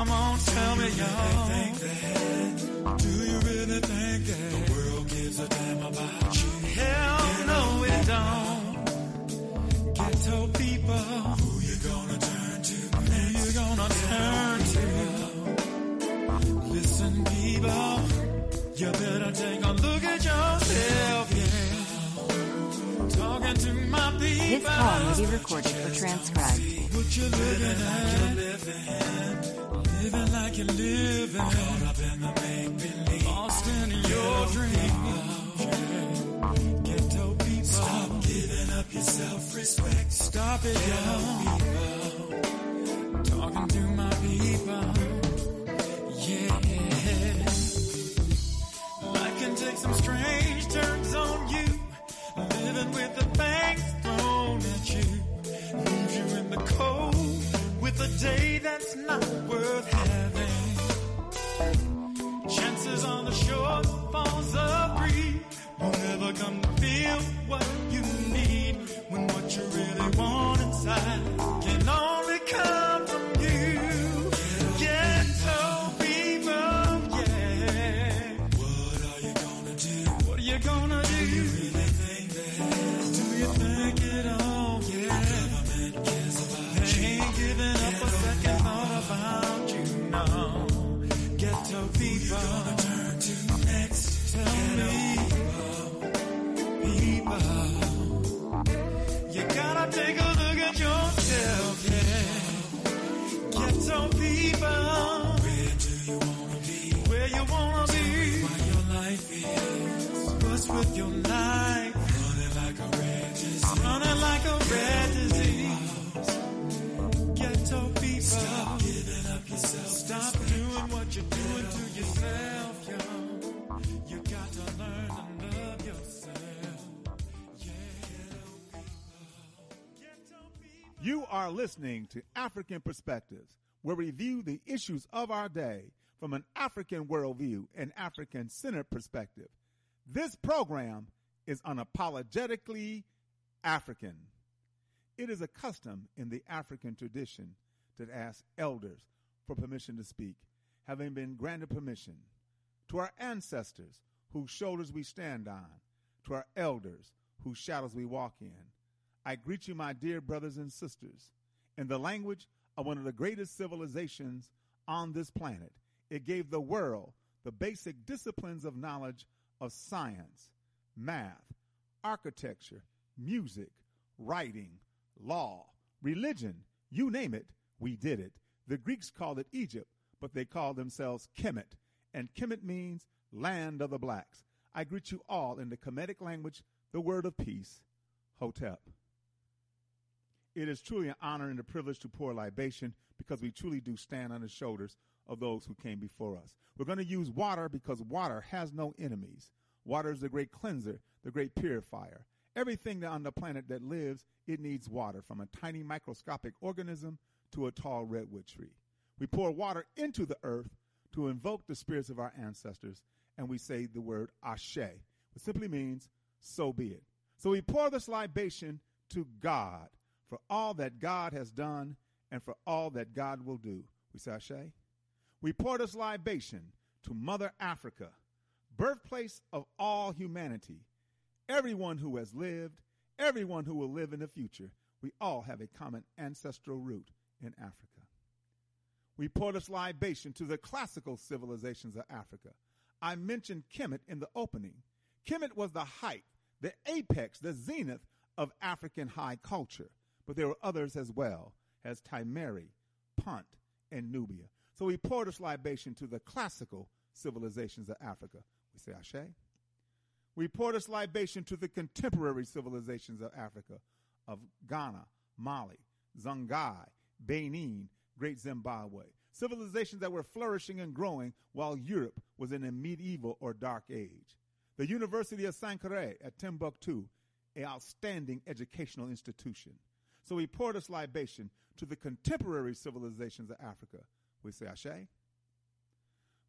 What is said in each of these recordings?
Come on, tell me, y'all. Think that? Do you really think that the world gives a damn about you? Hell no, it don't. Ghetto people, who you gonna turn to? Who you gonna turn to? Listen, people, you better take a look at yourself, yeah. Talking to my people. This call may be recorded or transcribed. What you living at? Living like you're living. Caught up in the make believe. Lost in your dreams. Yeah. Ghetto people. Stop giving up your self respect. Stop it, yo. Talking to my people. Yeah. Life can take some strange turns on you. Living with the things the cold with a day that's not worth having. Chances on the shortfalls of greed will never come to feel what you need when what you really want inside your life? Running like a red disease. Running like a red disease. Ghetto people. Stop giving up yourself. Stop doing what you're doing to yourself, yo. You got to learn to love yourself. Yeah. You are listening to Afrikan Perspectives, where we view the issues of our day from an African worldview and African centered perspective. This program is unapologetically African. It is a custom in the African tradition to ask elders for permission to speak, having been granted permission. To our ancestors, whose shoulders we stand on, to our elders, whose shadows we walk in, I greet you, my dear brothers and sisters, in the language of one of the greatest civilizations on this planet. It gave the world the basic disciplines of knowledge of science, math, architecture, music, writing, law, religion, you name it, we did it. The Greeks called it Egypt, but they called themselves Kemet, and Kemet means land of the blacks. I greet you all in the Kemetic language, the word of peace, Hotep. It is truly an honor and a privilege to pour libation because we truly do stand on the shoulders of those who came before us. We're going to use water because water has no enemies. Water is the great cleanser, the great purifier. Everything on the planet that lives, it needs water, from a tiny microscopic organism to a tall redwood tree. We pour water into the earth to invoke the spirits of our ancestors, and we say the word ashe, which simply means so be it. So we pour this libation to God for all that God has done and for all that God will do. We say ashe. We pour this libation to Mother Africa, birthplace of all humanity, everyone who has lived, everyone who will live in the future. We all have a common ancestral root in Africa. We pour this libation to the classical civilizations of Africa. I mentioned Kemet in the opening. Kemet was the height, the apex, the zenith of African high culture, but there were others as well, as Timeri, Punt, and Nubia. So we pour this libation to the classical civilizations of Africa. We say Ashe. We pour this libation to the contemporary civilizations of Africa, of Ghana, Mali, Songhai, Benin, Great Zimbabwe. Civilizations that were flourishing and growing while Europe was in a medieval or dark age. The University of Sankore at Timbuktu, an outstanding educational institution. So we pour this libation to the contemporary civilizations of Africa. We say Ashe.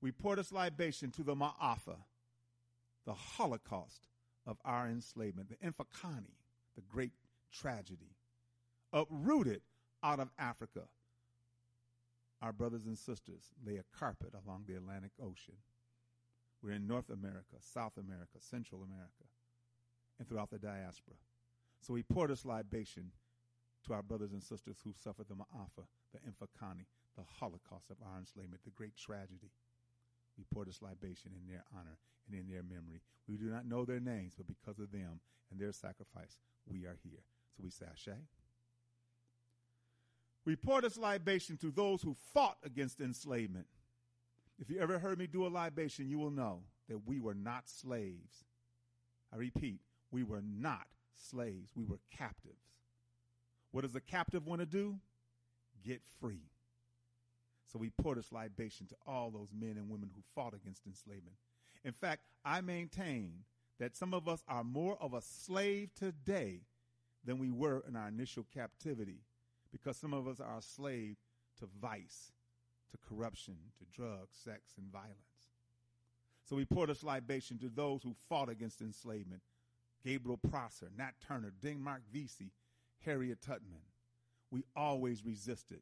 We pour this libation to the Ma'afa, the Holocaust of our enslavement, the Infakani, the great tragedy, uprooted out of Africa. Our brothers and sisters lay a carpet along the Atlantic Ocean. We're in North America, South America, Central America, and throughout the diaspora. So we pour this libation to our brothers and sisters who suffered the Ma'afa, the Infakani, the Holocaust of our enslavement, the great tragedy. We pour this libation in their honor and in their memory. We do not know their names, but because of them and their sacrifice, we are here. So we say Ashe. We pour this libation to those who fought against enslavement. If you ever heard me do a libation, you will know that we were not slaves. I repeat, we were not slaves. We were captives. What does a captive want to do? Get free. So we pour this libation to all those men and women who fought against enslavement. In fact, I maintain that some of us are more of a slave today than we were in our initial captivity because some of us are a slave to vice, to corruption, to drugs, sex, and violence. So we pour this libation to those who fought against enslavement Gabriel Prosser, Nat Turner, Denmark Vesey, Harriet Tubman. We always resisted,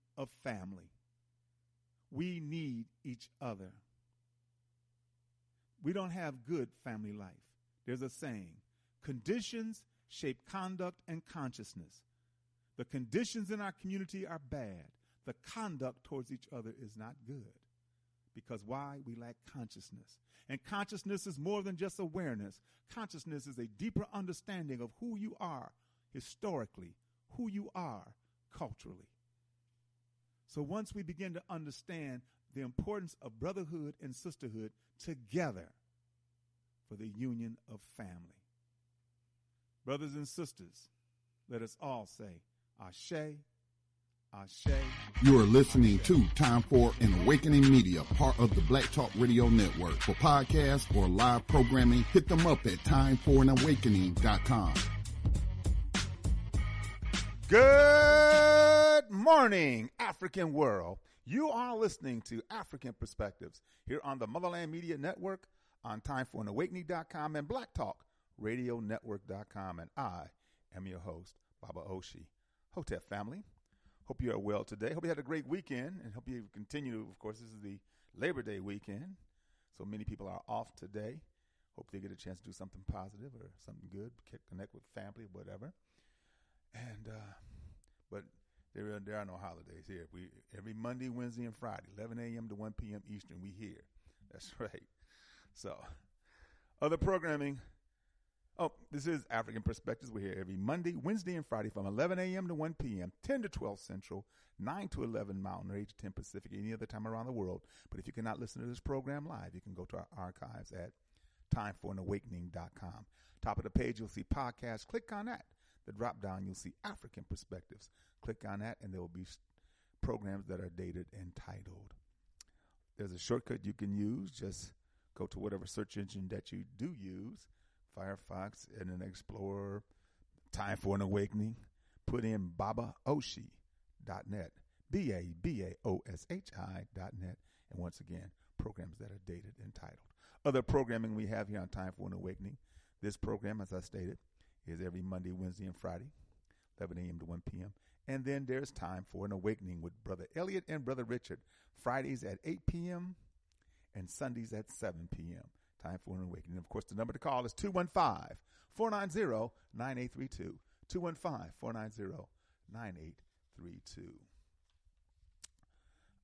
of family. we need each other. We don't have good family life. There's a saying conditions shape conduct and consciousness. The conditions in our community are bad. The conduct towards each other is not good. Because why? We lack consciousness. And consciousness is more than just awareness. Consciousness is a deeper understanding of who you are historically, who you are culturally. So once we begin to understand the importance of brotherhood and sisterhood together for the union of family. Brothers and sisters, let us all say, Ashe, Ashe. You are listening to Time for an Awakening Media, part of the Black Talk Radio Network. For podcasts or live programming, hit them up at timeforanawakening.com. Good morning, African world. You are listening to Afrikan Perspectives here on the Motherland Media Network, on timeforanawakening.com, and Black Talk Radio Network.com. And I am your host, Baba Oshi. Hotep family, hope you are well today. Hope you had a great weekend and hope you continue. Of course, this is the Labor Day weekend, so many people are off today. Hope they get a chance to do something positive or something good, connect with family, whatever. And uh, but there are, there are no holidays here. We every Monday, Wednesday, and Friday, 11 a.m. to 1 p.m. Eastern, we here. That's right. So, other programming. Oh, this is Afrikan Perspectives. We're here every Monday, Wednesday, and Friday from 11 a.m. to 1 p.m., 10 to 12 Central, 9 to 11 Mountain, or 8 to 10 Pacific, any other time around the world. But if you cannot listen to this program live, you can go to our archives at timeforanawakening.com. Top of the page, you'll see podcasts. Click on that. The drop down, you'll see Afrikan Perspectives. Click on that, and there will be programs that are dated and titled. There's a shortcut you can use. Just go to whatever search engine that you do use Firefox, and Internet Explorer, Time for an Awakening. Put in babaoshi.net, B A B A O S H I.net. And once again, programs that are dated and titled. Other programming we have here on Time for an Awakening. This program, as I stated, is every Monday, Wednesday, and Friday, 11 a.m. to 1 p.m. And then there's time for an awakening with Brother Elliot and Brother Richard, Fridays at 8 p.m. and Sundays at 7 p.m. Time for an awakening. Of course, the number to call is 215 490 9832. 215 490 9832.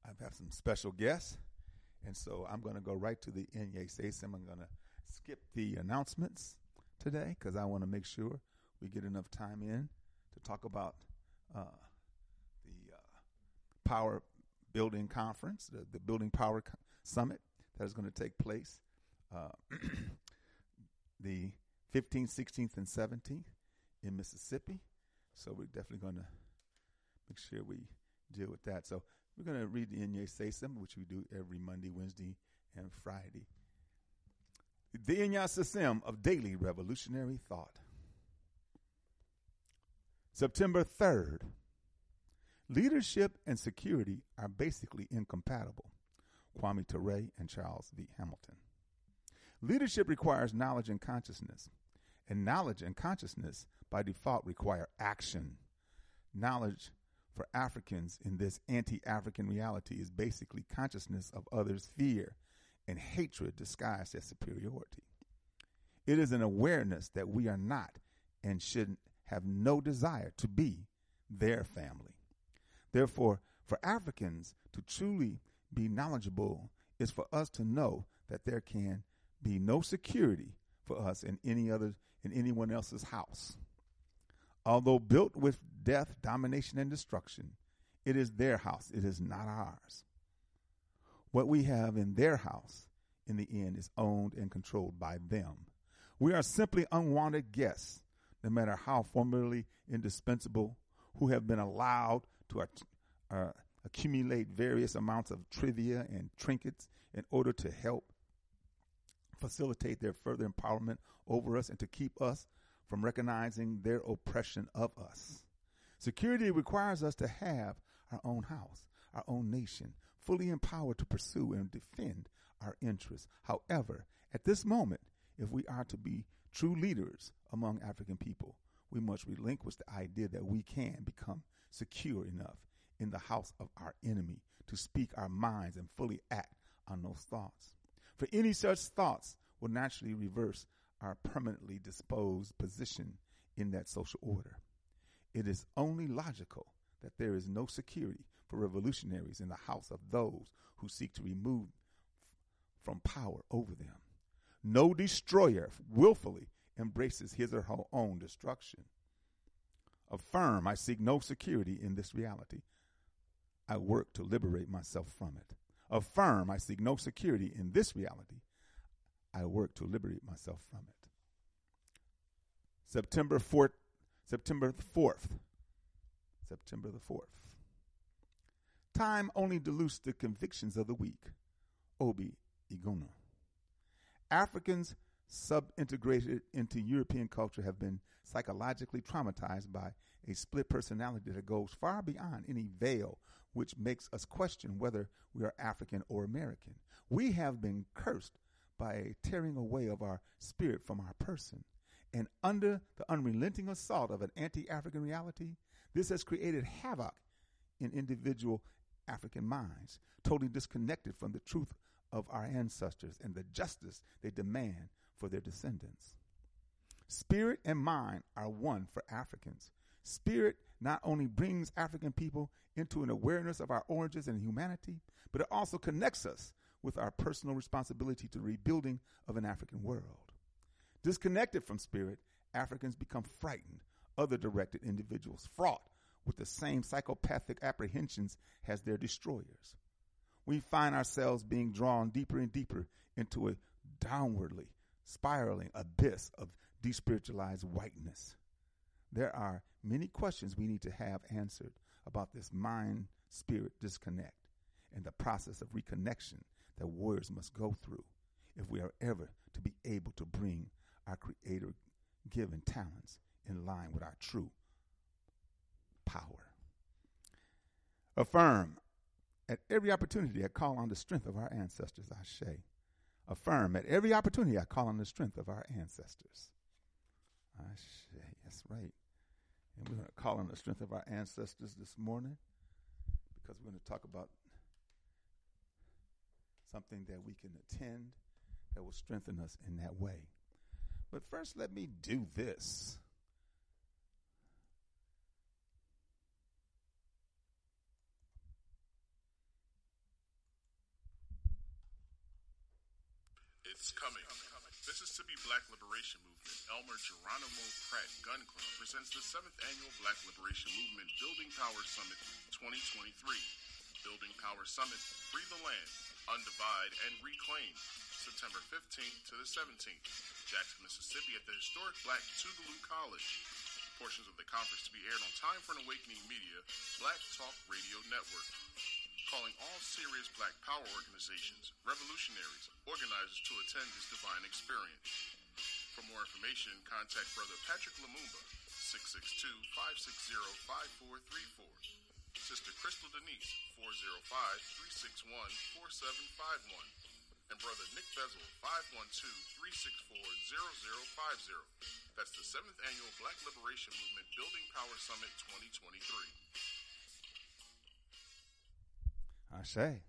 I have some special guests, and so I'm going to go right to the Inye Sesam. I'm going to skip the announcements today because I want to make sure we get enough time in to talk about uh, the uh, Power Building Conference, the, the Building Power Co- Summit that is going to take place uh, the 15th, 16th, and 17th in Mississippi. So we're definitely going to make sure we deal with that. So we're going to read the Inye Sesam, which we do every Monday, Wednesday, and Friday. The Inya Sesam of Daily Revolutionary Thought. September 3rd. Leadership and security are basically incompatible. Kwame Ture and Charles V. Hamilton. Leadership requires knowledge and consciousness, and knowledge and consciousness by default require action. Knowledge for Africans in this anti African reality is basically consciousness of others' fear and hatred disguised as superiority. It is an awareness that we are not and should have no desire to be their family. Therefore, for Africans to truly be knowledgeable is for us to know that there can be no security for us in any other in anyone else's house. Although built with death, domination, and destruction, it is their house. It is not ours. What we have in their house, in the end, is owned and controlled by them. We are simply unwanted guests, no matter how formally indispensable, who have been allowed to uh, accumulate various amounts of trivia and trinkets in order to help facilitate their further empowerment over us and to keep us from recognizing their oppression of us. Security requires us to have our own house, our own nation, fully empowered to pursue and defend our interests. However, at this moment, if we are to be true leaders among African people, we must relinquish the idea that we can become secure enough in the house of our enemy to speak our minds and fully act on those thoughts. For any such thoughts will naturally reverse our permanently disposed position in that social order. It is only logical that there is no security for revolutionaries in the house of those who seek to remove from power over them. No destroyer willfully embraces his or her own destruction. Affirm, I seek no security in this reality. I work to liberate myself from it. Affirm, I seek no security in this reality. I work to liberate myself from it. September 4th, September the 4th. September the 4th. Time only dilutes the convictions of the weak. Obi Egbuna. Africans subintegrated into European culture have been psychologically traumatized by a split personality that goes far beyond any veil which makes us question whether we are African or American. We have been cursed by a tearing away of our spirit from our person. And under the unrelenting assault of an anti African reality, this has created havoc in individual African minds, totally disconnected from the truth of our ancestors and the justice they demand for their descendants. Spirit and mind are one for Africans. Spirit not only brings African people into an awareness of our origins and humanity, but it also connects us with our personal responsibility to the rebuilding of an African world. Disconnected from spirit, Africans become frightened, other directed individuals, fraught with the same psychopathic apprehensions as their destroyers. We find ourselves being drawn deeper and deeper into a downwardly spiraling abyss of despiritualized whiteness. There are many questions we need to have answered about this mind spirit disconnect and the process of reconnection that warriors must go through if we are ever to be able to bring our creator given talents in line with our true power. Affirm at every opportunity I call on the strength of our ancestors, Ashe. Affirm at every opportunity I call on the strength of our ancestors. Ashe, that's right. And we're going to call on the strength of our ancestors this morning because we're going to talk about something that we can attend that will strengthen us in that way. But first, let me do this. It's coming. Mississippi Black Liberation Movement, Elmer Geronimo Pratt Gun Club presents the 7th Annual Black Liberation Movement Building Power Summit 2023. Building Power Summit, Free the Land, Undivide, and Reclaim, September 15th to the 17th, Jackson, Mississippi at the historic Black Tougaloo College. Portions of the conference to be aired on Time for an Awakening Media, Black Talk Radio Network calling all serious black power organizations, revolutionaries, organizers to attend this divine experience. For more information, contact Brother Patrick Lumumba, 662-560-5434. Sister Crystal Denise, 405-361-4751. And Brother Nick Bezel, 512-364-0050. That's the 7th Annual Black Liberation Movement Building Power Summit 2023. Ashe.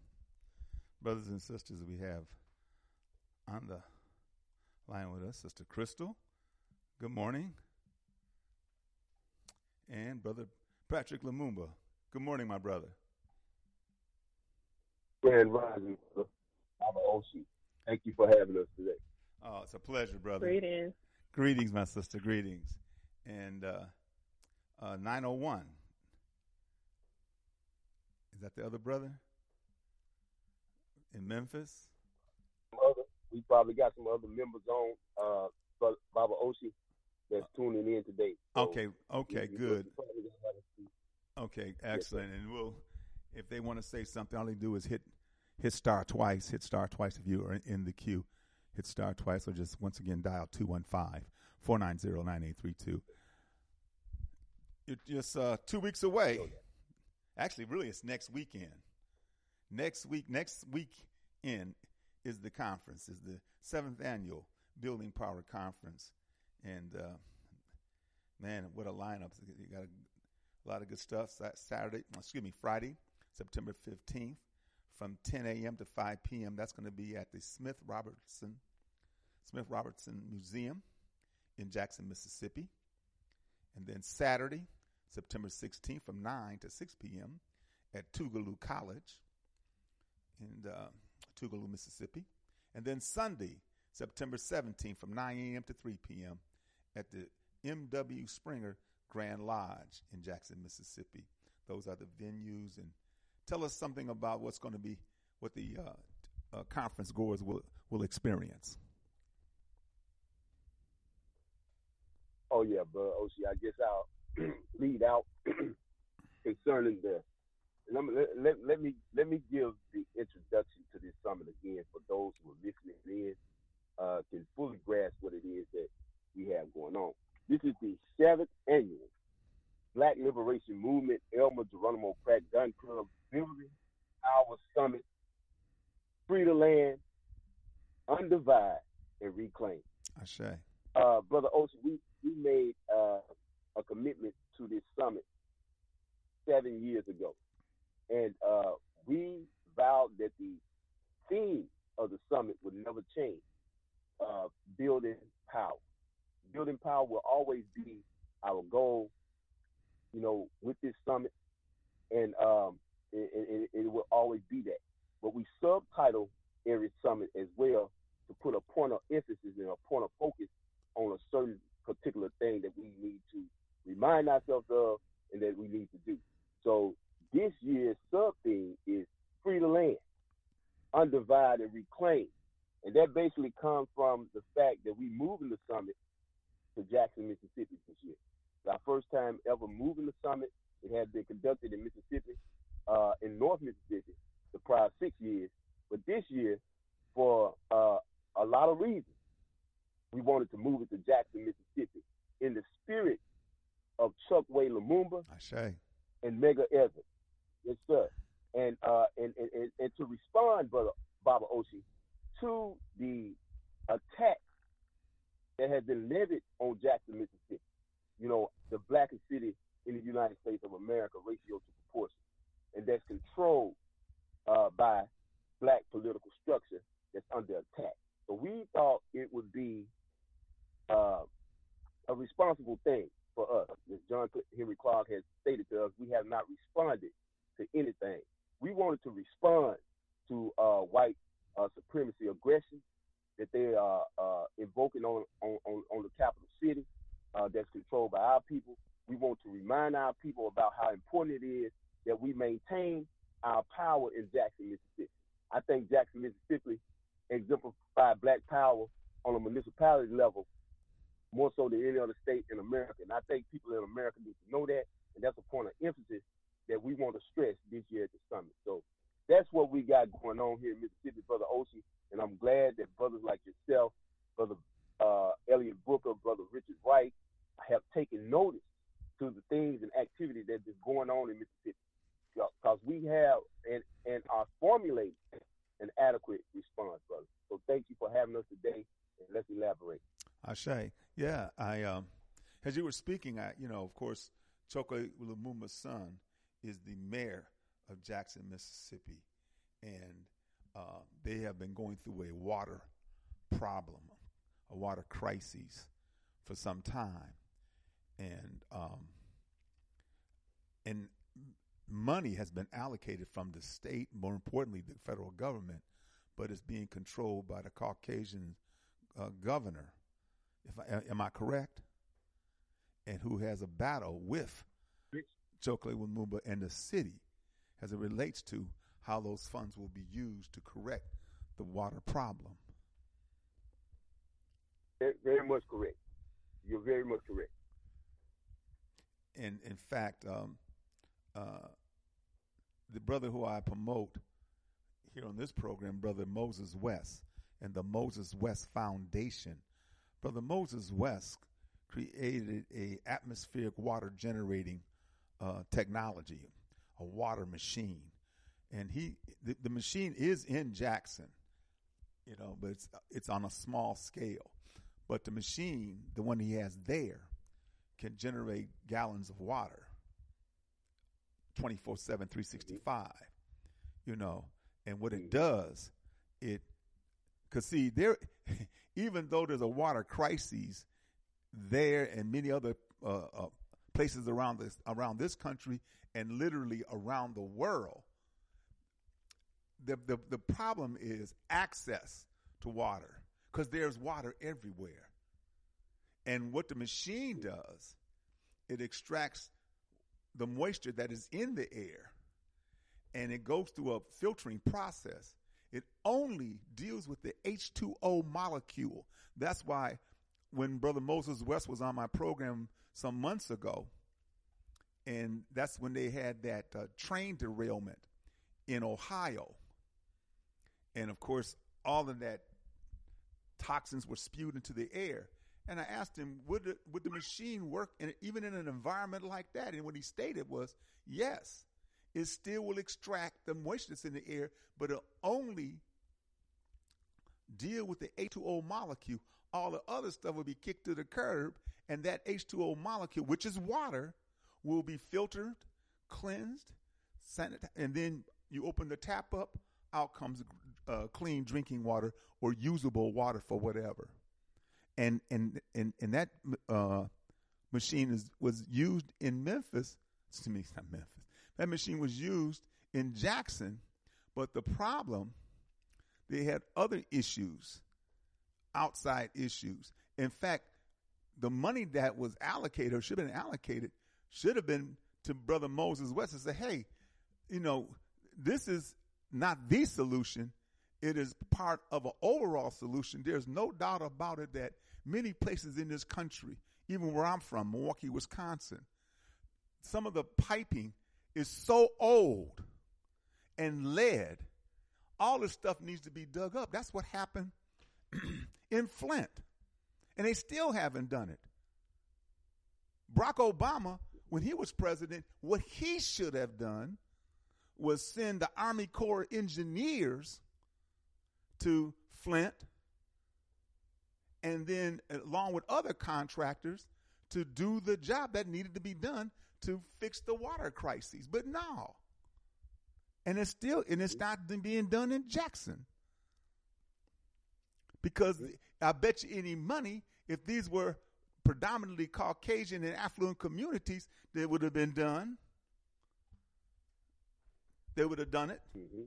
Brothers and sisters, we have on the line with us Sister Crystal. Good morning. And Brother Patrick Lumumba. Good morning, my brother. Grand Rising, I'm Oshi. Thank you for having us today. Oh, it's a pleasure, brother. Greetings. Greetings, my sister. Greetings. And uh, uh, 901. Is that the other brother? In Memphis? Other, we probably got some other members on, uh, Baba Oshi that's tuning in today. So Okay, okay, good. probably gonna have to- Okay, excellent. And we'll, if they want to say something, all they do is hit hit star twice. Hit star twice if you are in the queue. Hit star twice, or just once again dial 215 490 9832. You're just uh, two weeks away. Actually, really, it's next weekend. Next week, next weekend is the conference, is the seventh annual Building Power Conference. And uh, man, what a lineup. You got a A lot of good stuff. Saturday, excuse me, Friday, September 15th from 10 a.m. to 5 p.m. That's going to be at the Smith Robertson Smith Robertson Museum in Jackson, Mississippi. And then Saturday, September 16th from 9 to 6 p.m. at Tougaloo College in uh, Tougaloo, Mississippi. And then Sunday, September 17th from 9 a.m. to 3 p.m. at the M.W. Stringer Grand Lodge in Jackson, Mississippi. Those are the venues. And tell us something about what's going to be, what the uh, uh, conference goers will, will experience. Oh yeah, bro. OC, I guess I'll lead out concerning the. Let me, let, let, me let me give the introduction to this summit again for those who are listening in uh, can fully grasp what it is that we have going on. This is the seventh annual Black Liberation Movement Elmer Geronimo Pratt Gun Club Building Our Summit Free the Land, Undivide, and Reclaim. I say. Uh, Brother Ocean, we, we made uh, a commitment to this summit seven years ago. And uh, we vowed that the theme of the summit would never change uh, building power. Building power will always be our goal, you know, with this summit. And um, it, it, it will always be that. But we subtitle every summit as well to put a point of emphasis and a point of focus on a certain particular thing that we need to remind ourselves of and that we need to do. So this year's sub theme is free land, undivided, and reclaim. And that basically comes from the fact that we're moving the summit to Jackson, Mississippi this year. It's our first time ever moving the summit. It had been conducted in Mississippi, uh, in North Mississippi, the prior six years. But this year, for uh, a lot of reasons, we wanted to move it to Jackson, Mississippi, in the spirit of Chokwe Lumumba I say. and Medgar Evers. Yes, sir. And uh and, and, and, to respond, brother Baba Oshi, to the attack that has been levied on Jackson, Mississippi. You know, the blackest city in the United States of America, ratio to proportion, and that's controlled uh, by black political structure that's under attack. So we thought it would be uh, a responsible thing for us. As John Henrik Clarke has stated to us, we have not responded to anything. We wanted to respond to uh, white uh, supremacy aggression that they are uh, invoking on, on, on, on, the capital city uh, that's controlled by our people. We want to remind our people about how important it is that we maintain our power in Jackson, Mississippi. I think Jackson, Mississippi exemplified black power on a municipality level more so than any other state in America. And I think people in America need to know that. And that's a point of emphasis that we want to stress this year at the summit. So that's what we got going on here in Mississippi, Brother Ocean. And I'm glad that brothers like yourself, Brother uh, Elliot Booker, Brother Richard Wright, have taken notice to the things and activities that is going on in Mississippi. Because we have and, and are formulating an adequate response, brother. So thank you for having us today, and let's elaborate. I say, yeah. I um, as you were speaking, I you know, of course, Chokwe Lumumba's son is the mayor of Jackson, Mississippi, and uh, they have been going through a water problem, a water crisis, for some time, and um, and money has been allocated from the state, more importantly, the federal government, but it's being controlled by the Caucasian uh, governor. If I, am I correct? Who has a battle with Chokwe Lumumba and the city as it relates to how those funds will be used to correct the water problem. Very much correct. You're very much correct. And in fact, um, uh, the brother who I promote here on this program, Brother Moses West, and the Moses West Foundation. Brother Moses West created a atmospheric water generating uh, technology, a water machine, and he the, the machine is in Jackson, you know, but it's it's on a small scale. But the machine, the one he has there, can generate gallons of water 24 7, 365. You know, and what it does, it, because see, there, even though there's a water crisis there and many other uh, uh, places around this around this country and literally around the world, the the, the problem is access to water because there's water everywhere. And what the machine does, it extracts the moisture that is in the air and it goes through a filtering process. It only deals with the H2O molecule. That's why when Brother Moses West was on my program some months ago, and that's when they had that uh, train derailment in Ohio. And of course, all of that toxins were spewed into the air. And I asked him, would the, would the machine work in, even in an environment like that? And what he stated was, yes, it still will extract the moisture that's in the air, but it'll only deal with the H2O molecule. All the other stuff will be kicked to the curb, and that H2O molecule, which is water, will be filtered, cleansed, sanitized, and then you open the tap up, out comes uh, clean drinking water or usable water for whatever. And and and and that uh, machine is was used in Memphis. To me, not Memphis. That machine was used in Jackson, but the problem they had other issues, outside issues. In fact, the money that was allocated or should have been allocated should have been to Brother Moses West and say, hey, you know, this is not the solution. It is part of an overall solution. There's no doubt about it that many places in this country, even where I'm from, Milwaukee, Wisconsin, some of the piping is so old and lead. All this stuff needs to be dug up. That's what happened in Flint. And they still haven't done it. Barack Obama, when he was president, what he should have done was send the Army Corps engineers to Flint and then along with other contractors to do the job that needed to be done to fix the water crises. But no. And it's still and it's not being done in Jackson. Because I bet you any money if these were predominantly Caucasian and affluent communities, they would have been done. They would have done it. Mm-hmm.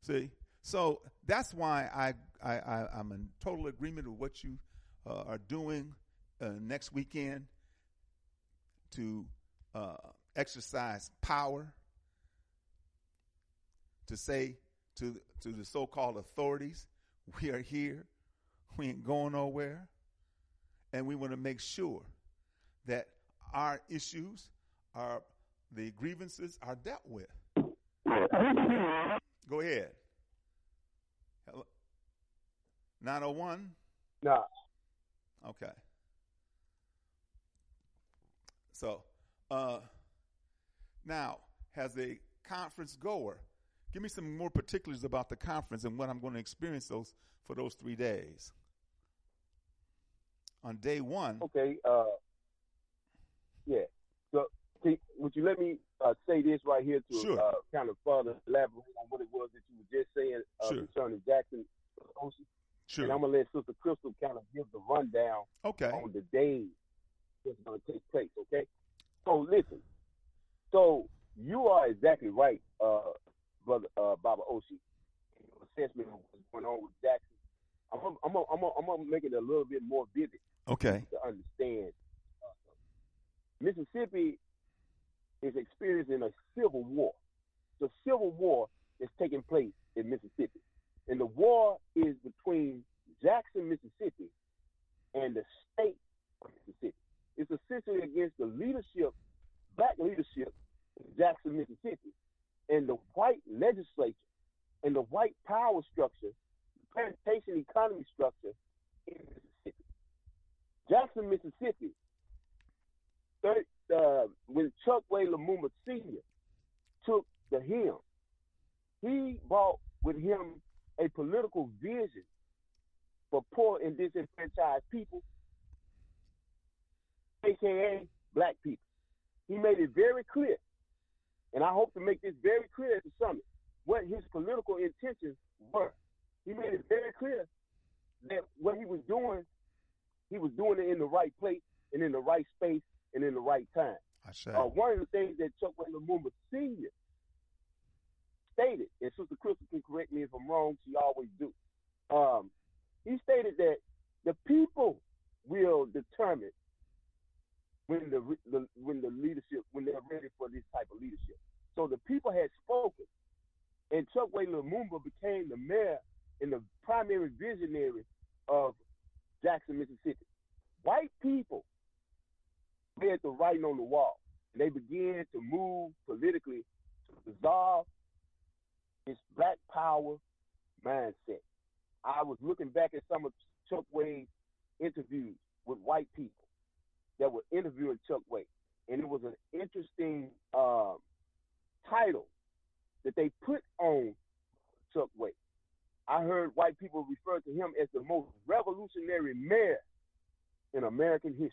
See, so that's why I, I, I am in total agreement with what you uh, are doing uh, next weekend to uh, exercise power to say to to the so-called authorities, we are here, we ain't going nowhere, and we want to make sure that our issues, our the grievances are dealt with. Go ahead. Hello. 901? No. Okay. So, uh, now, as a conference goer, give me some more particulars about the conference and what I'm going to experience those for those three days. On day one, Okay. Uh, yeah. So, see, would you let me uh, say this right here to Sure. uh, kind of further elaborate on what it was that you were just saying uh, Sure. concerning Jackson Ocean? sure. And I'm gonna let Sister Crystal kind of give the rundown okay. on the days that's gonna take place. Okay. So listen. So you are exactly right, uh, brother uh, Baba Oshi. in your Assessment of what's going on with Jackson. I'm gonna, I'm gonna, I'm gonna, I'm gonna make it a little bit more vivid Okay. to understand. Mississippi is experiencing a civil war. The civil war is taking place in Mississippi. And the war is between Jackson, Mississippi and the state of Mississippi. It's essentially against the leadership, black leadership in Jackson, Mississippi, and the white legislature and the white power structure, plantation economy structure in Mississippi. Jackson, Mississippi, uh, when Chokwe Lumumba Sr. took the helm, he brought with him a political vision for poor and disenfranchised people, aka black people. He made it very clear and I hope to make this very clear at the summit, what his political intentions were. He made it very clear that what he was doing, he was doing it in the right place and in the right space and in the right time. I say. Uh, one of the things that Chokwe Lumumba Sr. stated, and Sister Crystal can correct me if I'm wrong, she always do. Um, he stated that the people will determine when the, the when the leadership when they're ready for this type of leadership. So the people had spoken, and Chokwe Lumumba became the mayor and the primary visionary of Jackson, Mississippi. White people read the writing on the wall. And they began to move politically to dissolve this black power mindset. I was looking back at some of Chokwe's interviews with white people that were interviewing Chuck Wade, and it was an interesting um, title that they put on Chokwe. I heard white people refer to him as the most revolutionary mayor in American history.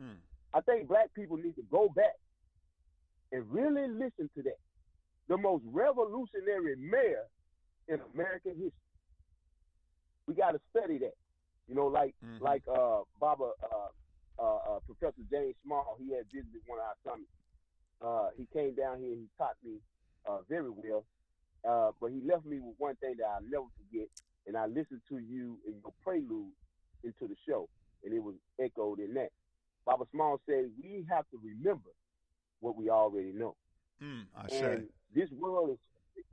Mm. I think black people need to go back and really listen to that. The most revolutionary mayor in American history. We got to study that. You know, like Mhm. like uh, Baba, uh, uh, uh, Professor James Small, he had visited one of our summits. Uh, he came down here and he taught me uh, very well. Uh, but he left me with one thing that I'll never forget. And I listened to you in your prelude into the show, and it was echoed in that. Baba Small said, We have to remember what we already know. Mm, I say. This world is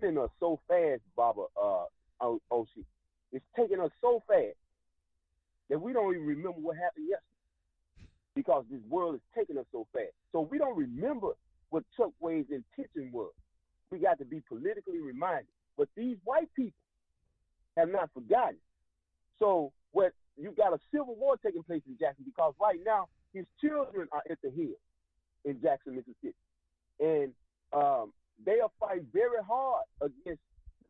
taking us so fast, Baba uh, Oshi. It's taking us so fast that we don't even remember what happened yesterday because this world is taking us so fast. So we don't remember what Chuck Wade's intention was. We got to be politically reminded. But these white people have not forgotten. So what you got a civil war taking place in Jackson because right now his children are at the hill in Jackson, Mississippi. And um, they are fighting very hard against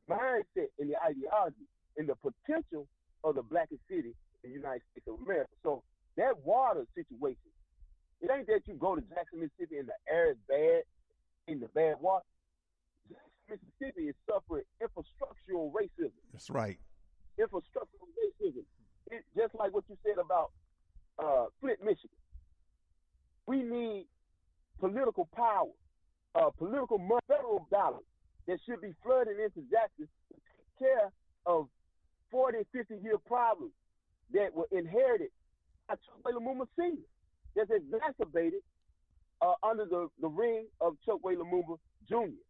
the mindset and the ideology and the potential of the blackest city in the United States of America. So that water situation, it ain't that you go to Jackson, Mississippi and the air is bad in the bad water. Mississippi is suffering infrastructural racism That's right. infrastructural racism. It, just like what you said about uh, Flint, Michigan. We need political power, uh, political money, federal dollars that should be flooding into Jackson to take care of 40, 50 year problems that were inherited by Chokwe Lumumba Sr. that's exacerbated uh, under the, the ring of Chokwe Lumumba Jr.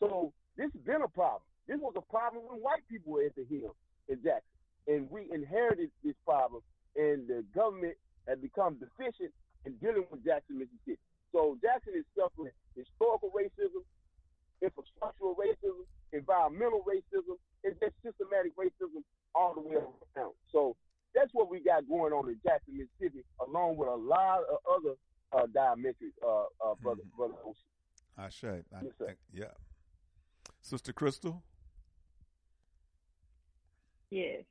So this has been a problem. This was a problem when white people were at the in Jackson. And we inherited this problem, and the government had become deficient in dealing with Jackson, Mississippi. So Jackson is suffering historical racism, infrastructural racism, environmental racism, and just systematic racism all the way around. So that's what we got going on in Jackson, Mississippi, along with a lot of other uh, diametric, uh, uh, brother, Mhm. brother Ocean. I say. I, Yes, sir. I- yeah. Sister Crystal. Yes.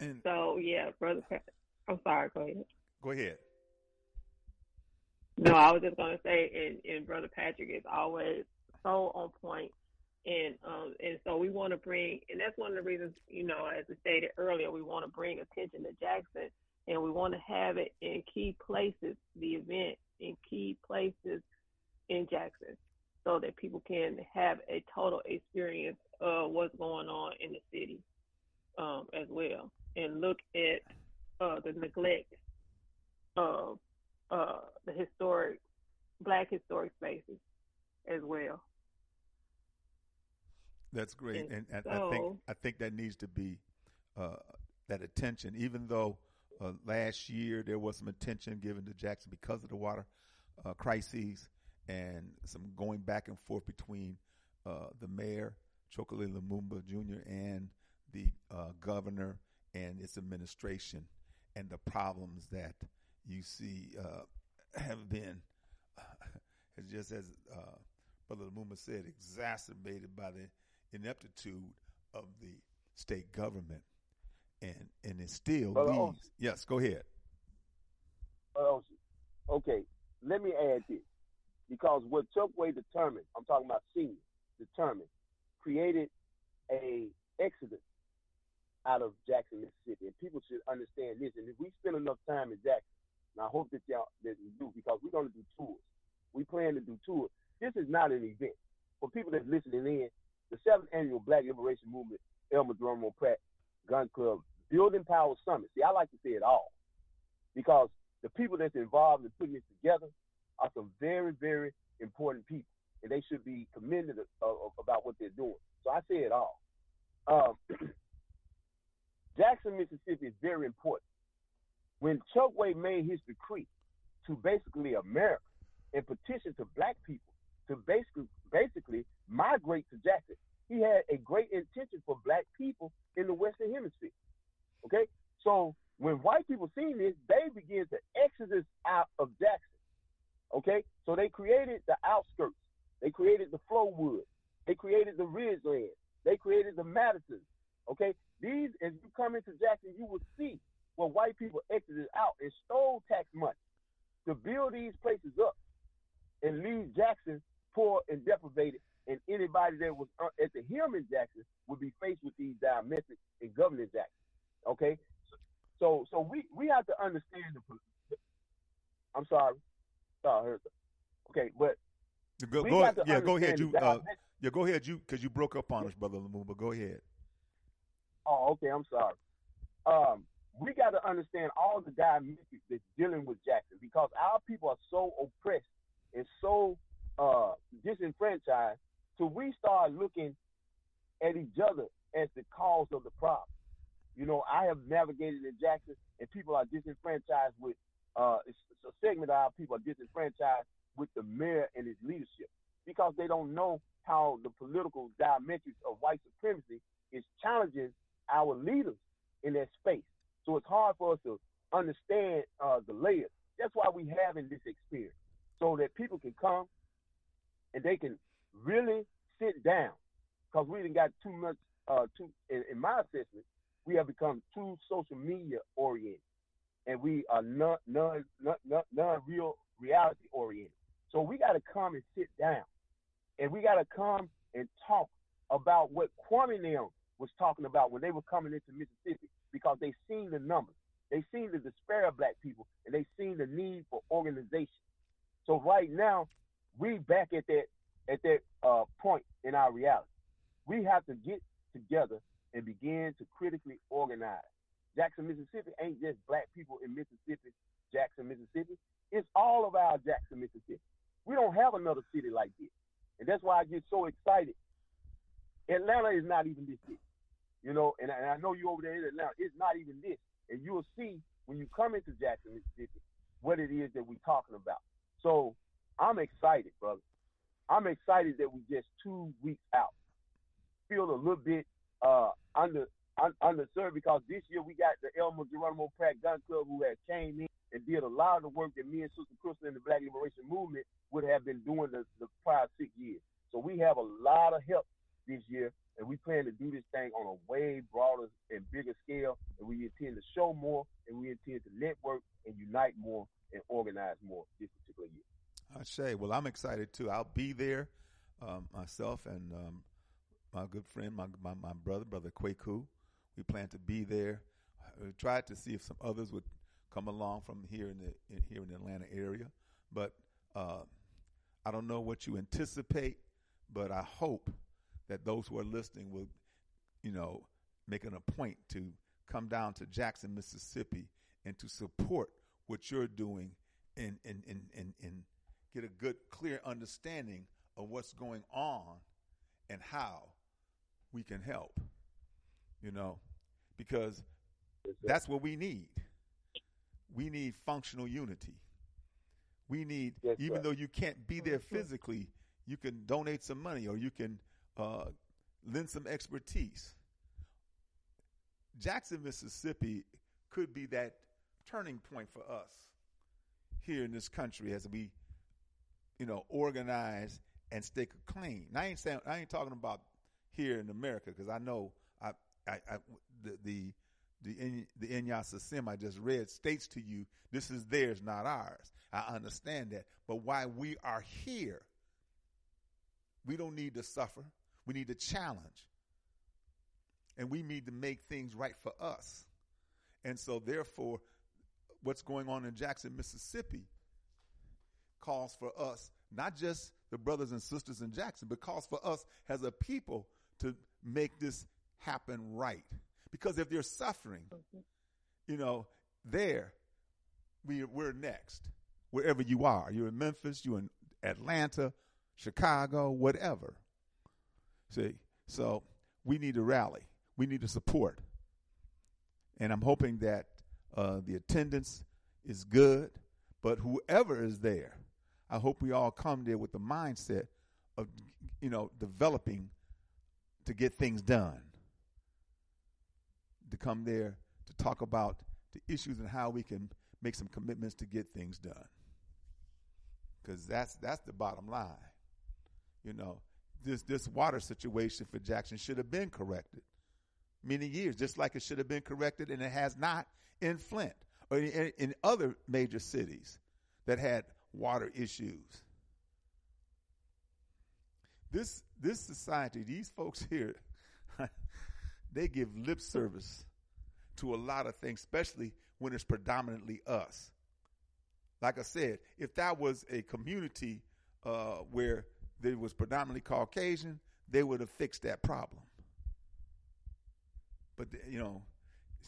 And So yeah, brother. Pat- I'm sorry. Go ahead. go ahead. No, I was just gonna say, and, and brother Patrick is always so on point, and um, and so we want to bring, and that's one of the reasons, you know, as we stated earlier, we want to bring attention to Jackson, and we want to have it in key places, the event in key places in Jackson, so that people can have a total experience of what's going on in the city, um, as well, and look at uh, the neglect of uh, the historic black historic spaces as well. That's great, and, And and I think I think that needs to be uh, that attention. Even though uh, last year there was some attention given to Jackson because of the water uh, crises and some going back and forth between uh, the mayor Chokwe Lumumba Jr. and the uh, governor and its administration, and the problems that you see uh, have been, just as uh, Brother Lumumba said, exacerbated by the ineptitude of the state government, and and it still Brother uh, leaves. Yes, go ahead. Brother Okay, let me add this. because what Chokwe determined, I'm talking about senior, determined, created a exodus out of Jackson, Mississippi. And people should understand this. And if we spend enough time in Jackson, and I hope that y'all that you do, because we're going to do tours. We plan to do tours. This is not an event. For people that's listening in, the seventh annual Black Liberation Movement, Elmer Geronimo Pratt Gun Club Building Power Summit. See, I like to say it all because the people that's involved in putting this together are some very, very important people, and they should be commended uh, about what they're doing. So I say it all. Um, Jackson, Mississippi is very important. When Chokwe made his decree to basically America and petition to black people to basically basically migrate to Jackson, he had a great intention for black people in the Western Hemisphere. Okay? So when white people seen this, they began to exodus out of Jackson. Okay? So they created the outskirts. They created the Flowood. They created the Ridgeland. They created the Madison. Okay? These, as you come into Jackson, you will see where white people exited out and stole tax money to build these places up and leave Jackson poor and deprivated. And anybody that was uh, at the helm in Jackson would be faced with these diametric and governing Jackson. Okay, so so we we have to understand the. I'm sorry, sorry. Okay, but go, go yeah, go ahead. You uh, yeah, go ahead. You because you broke up on us, brother Lumumba. Go ahead. Oh, okay. I'm sorry. Um, we got to understand all the dynamics that's dealing with Jackson because our people are so oppressed and so uh, disenfranchised. So we start looking at each other as the cause of the problem. You know, I have navigated in Jackson, and people are disenfranchised with uh, a segment of our people are disenfranchised with the mayor and his leadership because they don't know how the political diametrics of white supremacy is challenging our leaders in that space. So it's hard for us to understand uh, the layers. That's why we having this experience, so that people can come and they can really sit down. Because we didn't got too much, uh, too, in, in my assessment, we have become too social media oriented, and we are non non non, non real reality oriented. So we got to come and sit down, and we got to come and talk about what Kwame now was talking about when they were coming into Mississippi because they seen the numbers. They seen the despair of black people and they seen the need for organization. So right now, we back at that at that uh, point in our reality. We have to get together and begin to critically organize. Jackson, Mississippi ain't just black people in Mississippi, Jackson, Mississippi. It's all of our Jackson, Mississippi. We don't have another city like this. And that's why I get so excited. Atlanta is not even this big. You know, and, and I know you over there in Atlanta. It's not even this. And you'll see when you come into Jackson, Mississippi, what it is that we're talking about. So I'm excited, brother. I'm excited that we just two weeks out. Feel a little bit uh, under un, underserved because this year we got the Elmer Geronimo Pratt Gun Club who had came in and did a lot of the work that me and Sister Crystal in the Black Liberation Movement would have been doing the, the prior six years. So we have a lot of help this year and we plan to do this thing on a way broader and bigger scale. And we intend to show more, and we intend to network and unite more and organize more this particular year. I say, well, I'm excited too. I'll be there um, myself and um, my good friend, my, my, my brother, brother Kwaku. We plan to be there. I tried to see if some others would come along from here in the in, here in the Atlanta area, but uh, I don't know what you anticipate, but I hope that those who are listening will, you know, make it a point to come down to Jackson, Mississippi, and to support what you're doing and and, and, and, and get a good, clear understanding of what's going on and how we can help. You know, because that's what we need. We need functional unity. We need, yes, even though you can't be there physically, you can donate some money or you can uh, lend some expertise. Jackson, Mississippi could be that turning point for us here in this country as we, you know, organize and stay clean. Now, I ain't saying I ain't talking about here in America because I know I, I, I the, the the in, the Inyasa Sim I just read states to you, this is theirs, not ours. I understand that. But why we are here, we don't need to suffer. We need to challenge. And we need to make things right for us. And so, therefore, what's going on in Jackson, Mississippi calls for us, not just the brothers and sisters in Jackson, but calls for us as a people to make this happen right. Because if they're suffering, you know, there, we, we're next. Wherever you are, you're in Memphis, you're in Atlanta, Chicago, whatever. See, so we need to rally. We need to support. And I'm hoping that uh, the attendance is good, but whoever is there, I hope we all come there with the mindset of, you know, developing to get things done. To come there to talk about the issues and how we can make some commitments to get things done. Because that's that's the bottom line. You know, this this water situation for Jackson should have been corrected many years, just like it should have been corrected, and it has not in Flint or in, in other major cities that had water issues. This this society, these folks here, they give lip service to a lot of things, especially when it's predominantly us. Like I said, if that was a community uh, where there was predominantly Caucasian, they would have fixed that problem. But you know,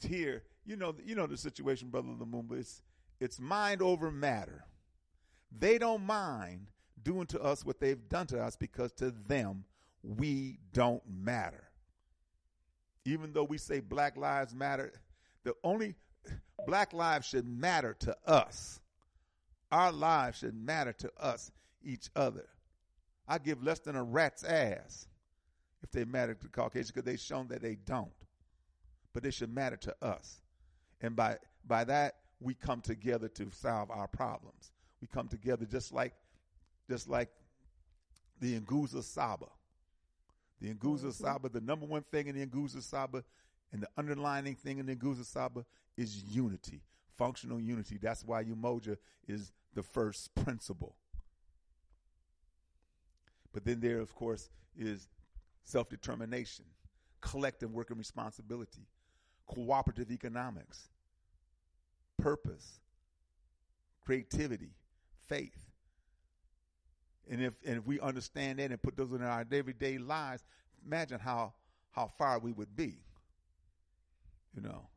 here, you know, you know the situation, brother Lumumba. It's it's mind over matter. They don't mind doing to us what they've done to us because to them we don't matter. Even though we say Black Lives Matter, the only Black lives should matter to us. Our lives should matter to us, each other. I give less than a rat's ass if they matter to Caucasians because they've shown that they don't. But they should matter to us. And by by that we come together to solve our problems. We come together just like just like the Nguzo Saba. The Nguzo mm-hmm. Saba, the number one thing in the Nguzo Saba and the underlining thing in the Nguzo Saba is unity, functional unity. That's why Umoja is the first principle. But then there, of course, is self determination, collective working responsibility, cooperative economics, purpose, creativity, faith. And if and if we understand that and put those in our everyday lives, imagine how how far we would be. You know.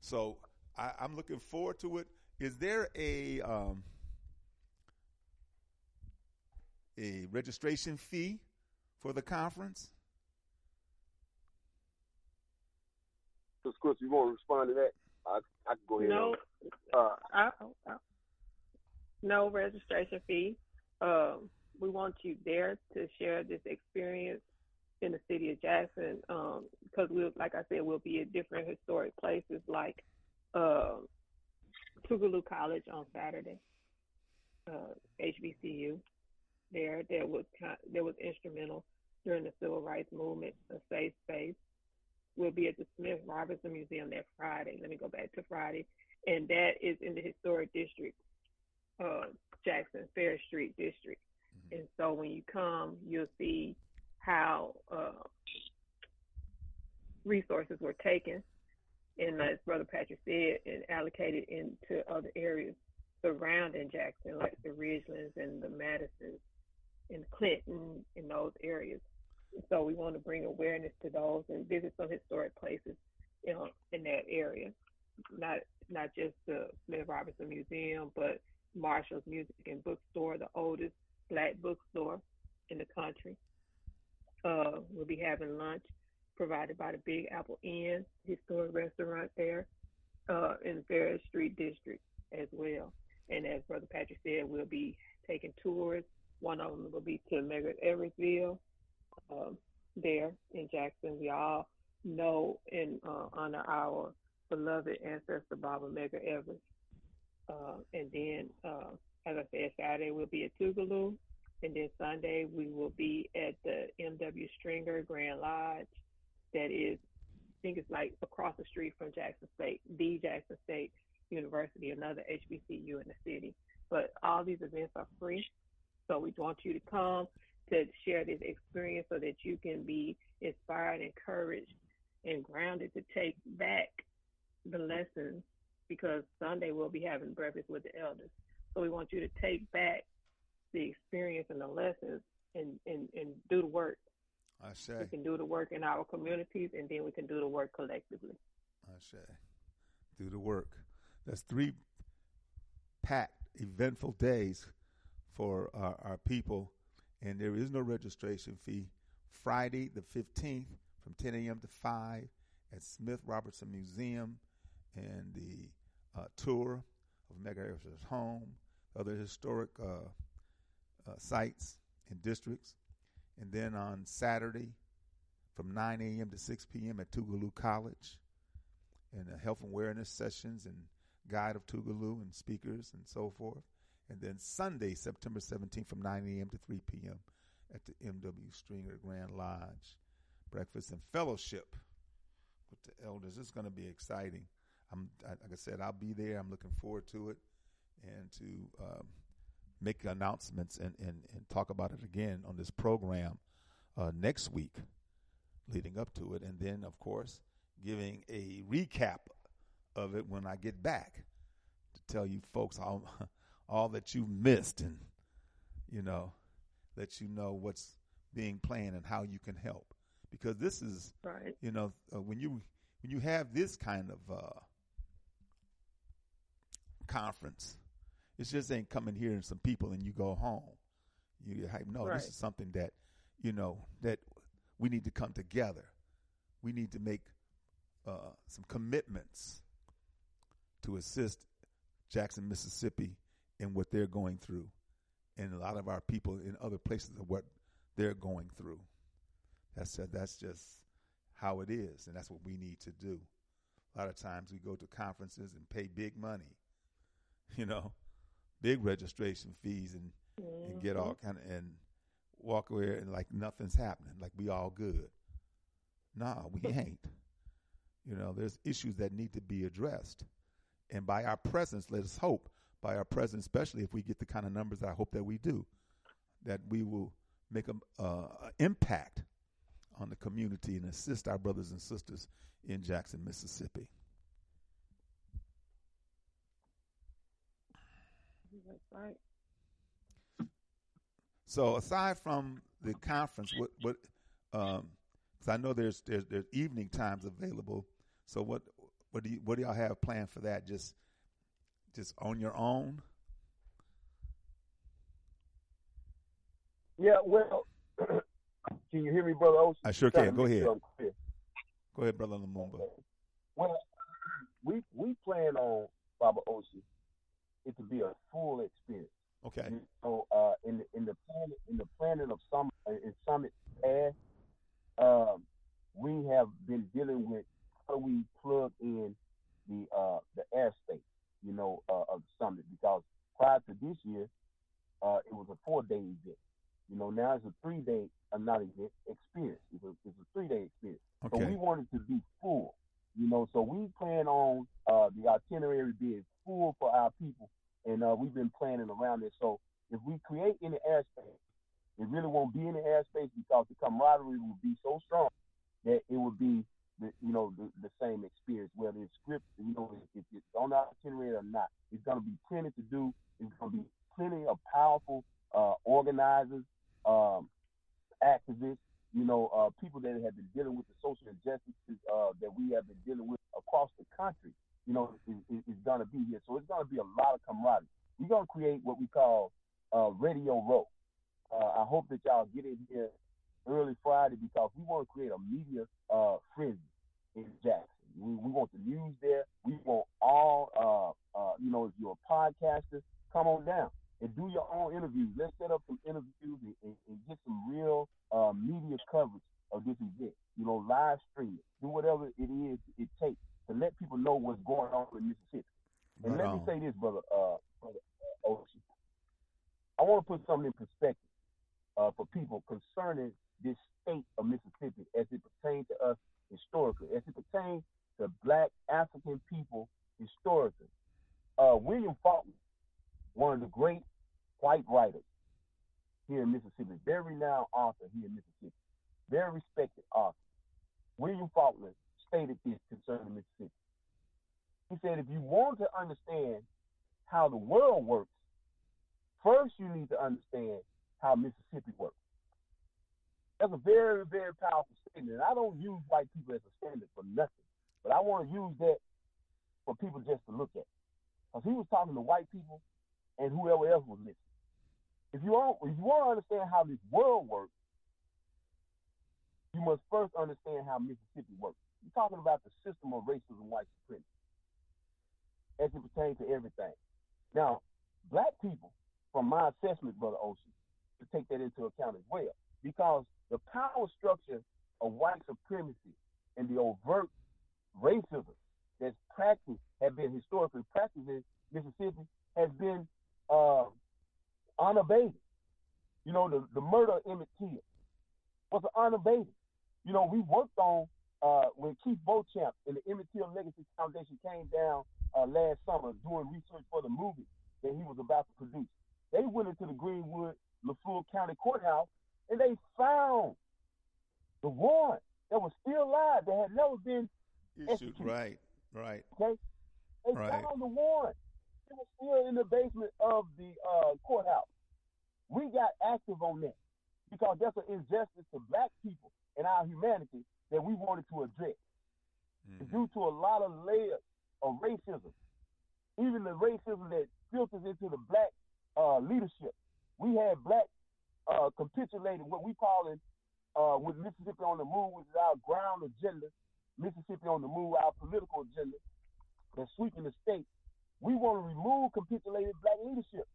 So I, am looking forward to it. Is there a um, a registration fee for the conference? Because, Chris, you want to respond to that? I, I can go ahead. No, uh, I, I, no registration fee. Um, we want you there to share this experience in the city of Jackson because um, we'll, like I said, we'll be at different historic places like uh, Tougaloo College on Saturday, uh, HBCU there that was that was instrumental during the civil rights movement, a safe space. We'll be at the Smith Robertson Museum that Friday. Let me go back to Friday, and that is in the historic district, uh, Jackson Farish Street district. Mm-hmm. And so when you come, you'll see how uh, resources were taken, and as Brother Patrick said, and allocated into other areas surrounding Jackson, like the Ridgelands and the Madisons and Clinton, in those areas. So we want to bring awareness to those and visit some historic places, you know, in that area. Not not just the Smith Robertson Museum, but Marshall's Music and Bookstore, the oldest black bookstore in the country. Uh, we'll be having lunch provided by the Big Apple Inn, historic restaurant there uh, in Farish Street District as well. And as Brother Patrick said, we'll be taking tours one of them will be to Medgar Eversville um, there in Jackson. We all know and uh, honor our beloved ancestor, Baba Medgar Evers. Uh, and then, uh, as I said, Saturday we'll be at Tougaloo. And then Sunday we will be at the M.W. Stringer Grand Lodge that is I think it's like across the street from Jackson State, the Jackson State University, another HBCU in the city. But all these events are free. So we want you to come to share this experience so that you can be inspired, encouraged, and grounded to take back the lessons because Sunday we'll be having breakfast with the elders. So we want you to take back the experience and the lessons and, and, and do the work. I say. We can do the work in our communities and then we can do the work collectively. I say. Do the work. That's three packed, eventful days for our, our people, and there is no registration fee. Friday, the 15th, from 10 a.m. to 5 at Smith Robertson Museum and the uh, tour of Evers' home, other historic uh, uh, sites and districts. And then on Saturday, from 9 a.m. to 6 p.m. at Tougaloo College, and health awareness sessions and guide of Tougaloo and speakers and so forth. And then Sunday, September 17th, from 9 a.m. to 3 p.m. at the M.W. Stringer Grand Lodge, breakfast and fellowship with the elders. It's going to be exciting. I'm like I said, I'll be there. I'm looking forward to it, and to um, make announcements and, and, and talk about it again on this program uh, next week, leading up to it, and then of course giving a recap of it when I get back to tell you folks all all that you missed and you know let you know what's being planned and how you can help because this is right. you know uh, when you when you have this kind of uh, conference it just ain't coming here and some people and you go home you get hype no Right. this is something that you know that we need to come together we need to make uh, some commitments to assist Jackson, Mississippi, in what they're going through, and a lot of our people in other places of what they're going through. That's that's just how it is, and that's what we need to do. A lot of times we go to conferences and pay big money, you know, big registration fees, and, and get all kind of and walk away and like nothing's happening, like we all good. Nah, we ain't. You know, there's issues that need to be addressed. And by our presence, let us hope, by our presence, especially if we get the kind of numbers that I hope that we do, that we will make an uh, impact on the community and assist our brothers and sisters in Jackson, Mississippi. That's right. So aside from the conference, what what? Um, 'cause I know there's there's there's evening times available. So what what do you what do y'all have planned for that? Just just on your own? Yeah, well, can you hear me, brother Ocean? I sure can. Go ahead. sure Go ahead, brother Lumumba. Well, we we plan on Baba Oshi it to be a full experience. Okay. So uh, in the in the plan in the planning of some in Summit past, um, we have been dealing with how we plug in the uh, the airspace, you know, uh, of the summit because prior to this year, uh, it was a four day event. You know, now it's a three day, uh, not event, experience. It's a, it's a three day experience. Okay. So we wanted to be full, you know. So we plan on uh, the itinerary being full for our people, and uh, we've been planning around it. So if we create any airspace, it really won't be any airspace because the camaraderie will be so strong that it would be, the, you know, the, the same experience, whether it's script, you know, if it's on the itinerary or not. It's going to be plenty to do. It's going to be plenty of powerful uh, organizers, um, activists, you know, uh, people that have been dealing with the social injustices uh, that we have been dealing with across the country, you know, is, is, is going to be here. So it's going to be a lot of camaraderie. We're going to create what we call uh, Radio Row. Uh, I hope that y'all get in here early Friday because we want to create a media uh, frenzy in Jackson. We, we want the news there. We want all, uh, uh, you know, if you're a podcaster, come on down and do your own interviews. Let's set up some interviews and, and, and get some real uh, media coverage of this event. You know, live stream it. Do whatever it is it takes to let people know what's going on in Mississippi. And Right let me say this, brother, uh, brother uh, Ocean. I want to put something in perspective. uh, for people concerning this state of Mississippi as it pertains to us historically, as it pertains to black African people historically. Uh, William Faulkner, one of the great white writers here in Mississippi, very renowned author here in Mississippi, very respected author. William Faulkner stated this concerning Mississippi. He said, if you want to understand how the world works, first you need to understand how Mississippi works. That's a very, very powerful statement. And I don't use white people as a standard for nothing, but I want to use that for people just to look at. Because he was talking to white people and whoever else was listening. If you want, if you want to understand how this world works, you must first understand how Mississippi works. You're talking about the system of racism, and white supremacy, as it pertains to everything. Now, black people, from my assessment, Brother Ocean, to take that into account as well, because the power structure of white supremacy and the overt racism that's practiced, have been historically practiced in Mississippi, has been uh, unabated. You know, the, the murder of Emmett Till was unabated. You know, we worked on uh, when Keith Beauchamp and the Emmett Till Legacy Foundation came down uh, last summer doing research for the movie that he was about to produce. They went into the Greenwood, Leflore County Courthouse, and they found the warrant that was still alive that had never been Issue. executed. Right, right. Okay, they Right. found the warrant. It was still in the basement of the uh, courthouse. We got active on that because that's an injustice to black people and our humanity that we wanted to address. It's due to a lot of layers of racism, even the racism that filters into the black uh, leadership. We had black uh, capitulated, what we call it, uh, with Mississippi on the move, which is our ground agenda, Mississippi on the move, our political agenda that's sweeping the state. We want to remove capitulated black leadership.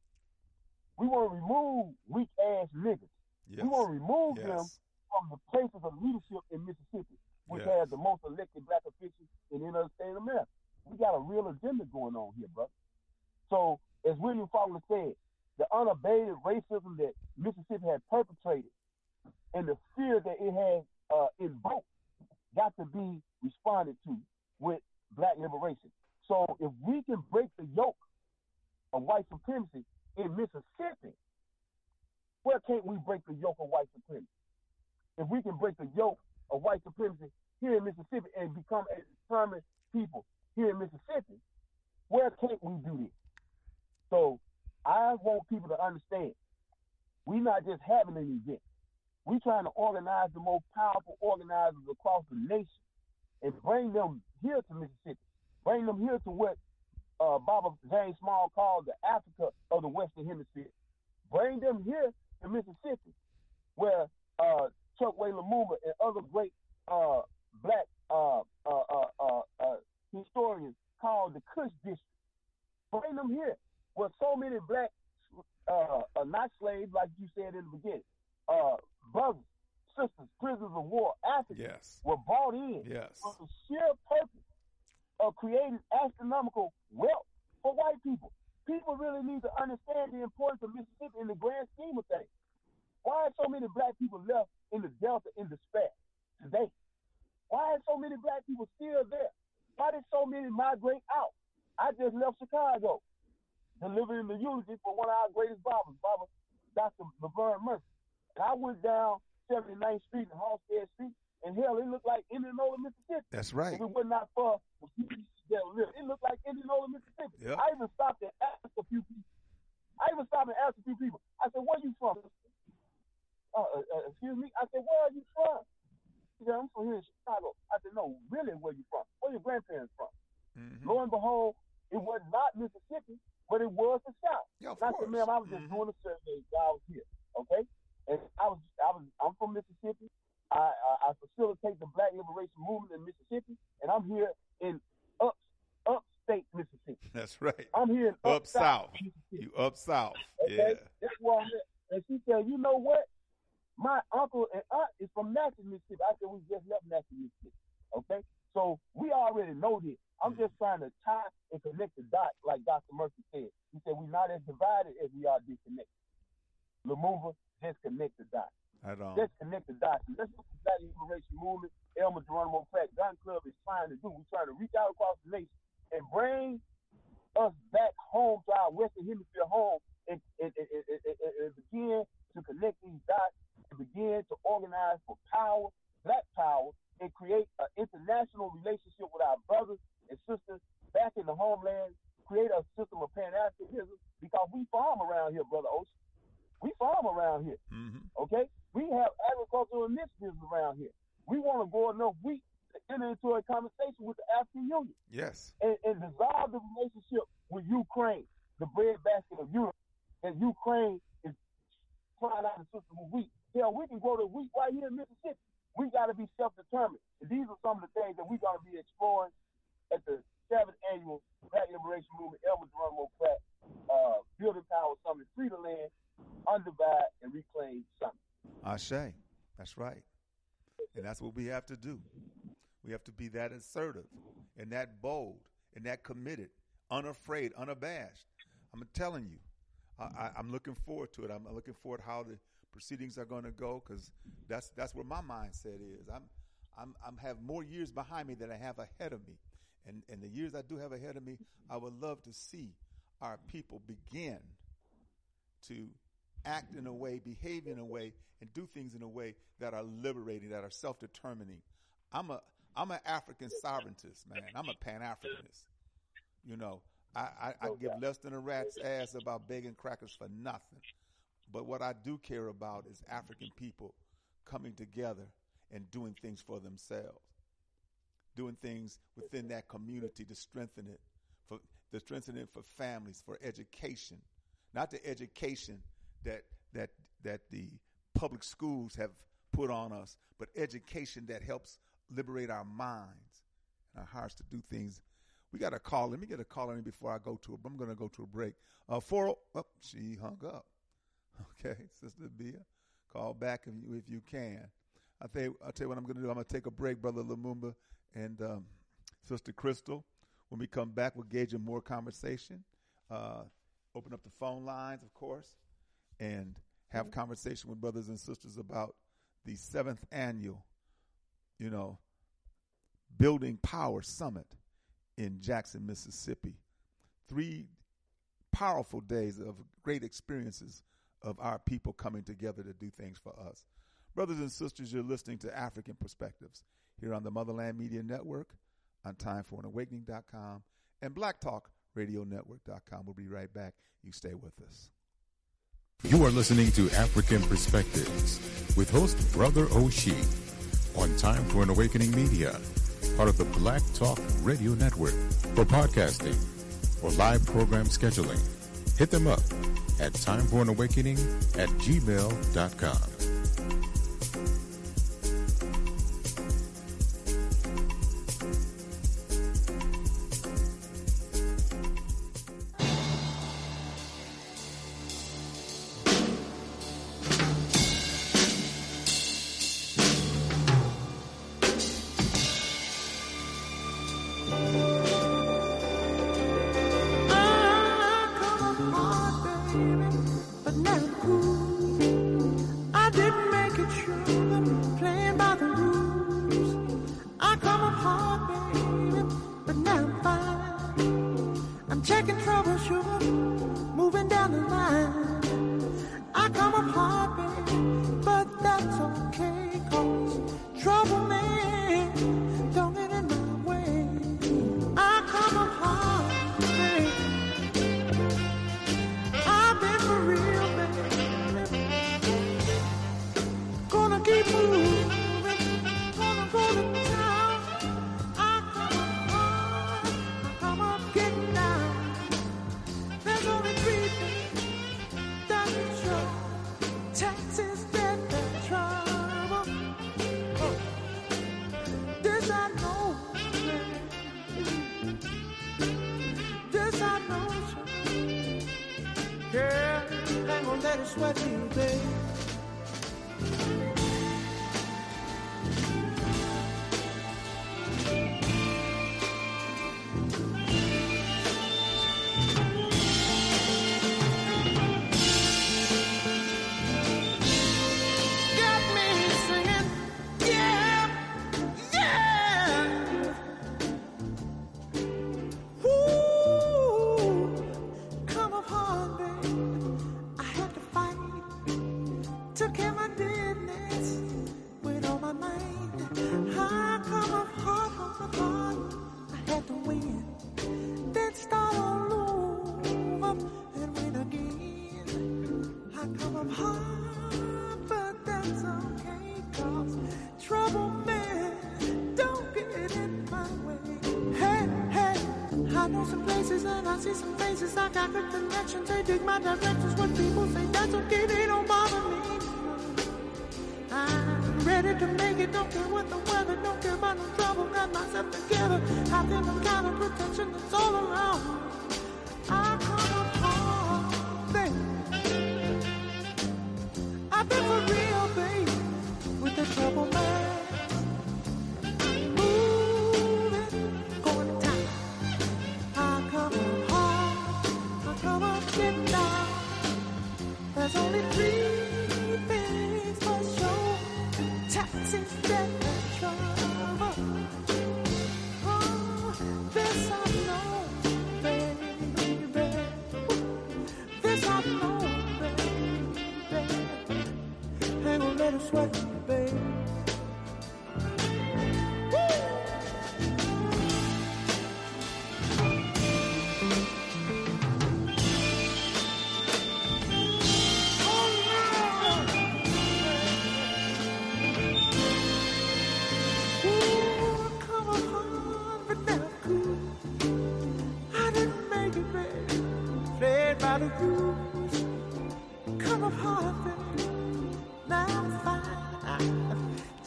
We want to remove weak ass niggas. Yes. We want to remove them Yes. From the places of leadership in Mississippi, which Yes. has the most elected black officials in any other state of America. We got a real agenda going on here, brother. So, as William Faulkner said, the unabated racism that Mississippi had perpetrated and the fear that it has uh, invoked got to be responded to with black liberation. So, if we can break the yoke of white supremacy in Mississippi, where can't we break the yoke of white supremacy? If we can break the yoke of white supremacy here in Mississippi and become a determined people here in Mississippi, where can't we do this? So I want people to understand we're not just having an event. We're trying to organize the most powerful organizers across the nation and bring them here to Mississippi. Bring them here to what uh, Baba James Small called the Africa of the Western Hemisphere. Bring them here to Mississippi, where uh, Chokwe Lumumba and other great uh, black uh, uh, uh, uh, uh, historians called the Kush District. Bring them here, where so many black, uh, uh, not slaves, like you said in the beginning, uh, brothers, sisters, prisoners of war, Africans Yes. were brought in Yes. for the sheer purpose of creating astronomical wealth for white people. People really need to understand the importance of Mississippi in the grand scheme of things. Why are so many black people left in the Delta in despair today? Why are so many black people still there? Why did so many migrate out? I just left Chicago, delivering the eulogy for one of our greatest barbers, Baba Dr. Laverne Murphy. And I went down 79th Street and Halsted Street, and hell, it looked like Indianola, Mississippi. That's right. If it was not for the people that live, it looked like Indianola, Mississippi. Yep. I even stopped and asked a few people. I even stopped and asked a few people. I said, "Where you from?" Uh, uh, uh, excuse me. I said, "Where are you from?" He said, "I'm from here in Chicago." I said, "No, really, where are you from? Where are your grandparents from?" Mhm. Lo and behold, it was not Mississippi, but it was the South. Yeah, of And I course. said, "Ma'am, I was just Mhm. doing a survey. while I was here, okay?" And I was, I was, I'm from Mississippi. I, I, I facilitate the Black Liberation Movement in Mississippi, and I'm here in up, upstate Mississippi. That's right. I'm here in Up south. Mississippi. You up south. Okay, Yeah. that's where I'm at. And she said, "You know what? My uncle and aunt is from Natchez, Mississippi." I said, "We just left Natchez, Mississippi." Okay, so we already know this. I'm mm-hmm. just trying to tie and connect the dots, like Dr. Murphy said. He said, "We're not as divided as we are disconnected." Lumumba just connect the dots. Gaddafi. That's what the Black Liberation Movement, Elmer Geronimo Pratt Gun Club is trying to do. We're trying to reach out across the nation and bring us back home to our Western Hemisphere home and, and, and, and, and, and begin to connect these dots and begin to organize for power, black power, and create an international relationship with our brothers and sisters back in the homeland, create a system of Pan-Africanism because we farm around here, Brother Ocean. We farm around here. Mm-hmm. Okay? We have agricultural initiatives around here. We want to grow enough wheat to enter into a conversation with the African Union Yes. and, and dissolve the relationship with Ukraine, the breadbasket of Europe, and Ukraine is trying out the system of wheat. Hell, we can grow the wheat right here in Mississippi. We got to be self-determined. And these are some of the things that we're going to be exploring at the seventh annual Black Liberation Movement Elmer Geronimo Pratt uh, Building Power Summit, Free the Land, Undivide, and Reclaim Summit. say, That's right. And that's what we have to do. We have to be that assertive and that bold and that committed, unafraid, unabashed. I'm telling you, I, I, I'm looking forward to it. I'm looking forward how the proceedings are going to go because that's that's where my mindset is. I'm I'm I'm have more years behind me than I have ahead of me, and and the years I do have ahead of me, I would love to see our people begin to act in a way, behave in a way, and do things in a way that are liberating, that are self-determining. I'm a I'm an African sovereigntist, man. I'm a Pan Africanist. You know, I, I, I give less than a rat's ass about begging crackers for nothing. But what I do care about is African people coming together and doing things for themselves, doing things within that community to strengthen it, for to strengthen it for families, for education, not the education that that that the public schools have put on us, but education that helps liberate our minds and our hearts to do things. We got a call. Let me get a call in before I go to. A, I'm going to go to a break. Uh, four. Oh, she hung up. Okay, Sister Bia, call back if you if you can. I think I'll tell you what I'm going to do. I'm going to take a break, Brother Lumumba and um, Sister Crystal. When we come back, we'll gauge in more conversation. Uh, open up the phone lines, of course, and have conversation with brothers and sisters about the seventh annual, you know, Building Power Summit in Jackson, Mississippi. Three powerful days of great experiences of our people coming together to do things for us. Brothers and sisters, you're listening to Afrikan Perspectives here on the Motherland Media Network, on timeforanawakening.com, and blacktalkradionetwork.com. We'll be right back. You stay with us. You are listening to Afrikan Perspectives with host Brother Oshi on Time for an Awakening Media, part of the Black Talk Radio Network. For podcasting or live program scheduling, hit them up at timeforanawakening at gmail.com. I connections. They dig my directions. When people say that's okay, they don't bother me. I'm ready to make it, don't care what the weather, don't care about no trouble. Got myself together. I think I'm kind of protection that's all around. I come Ain't gonna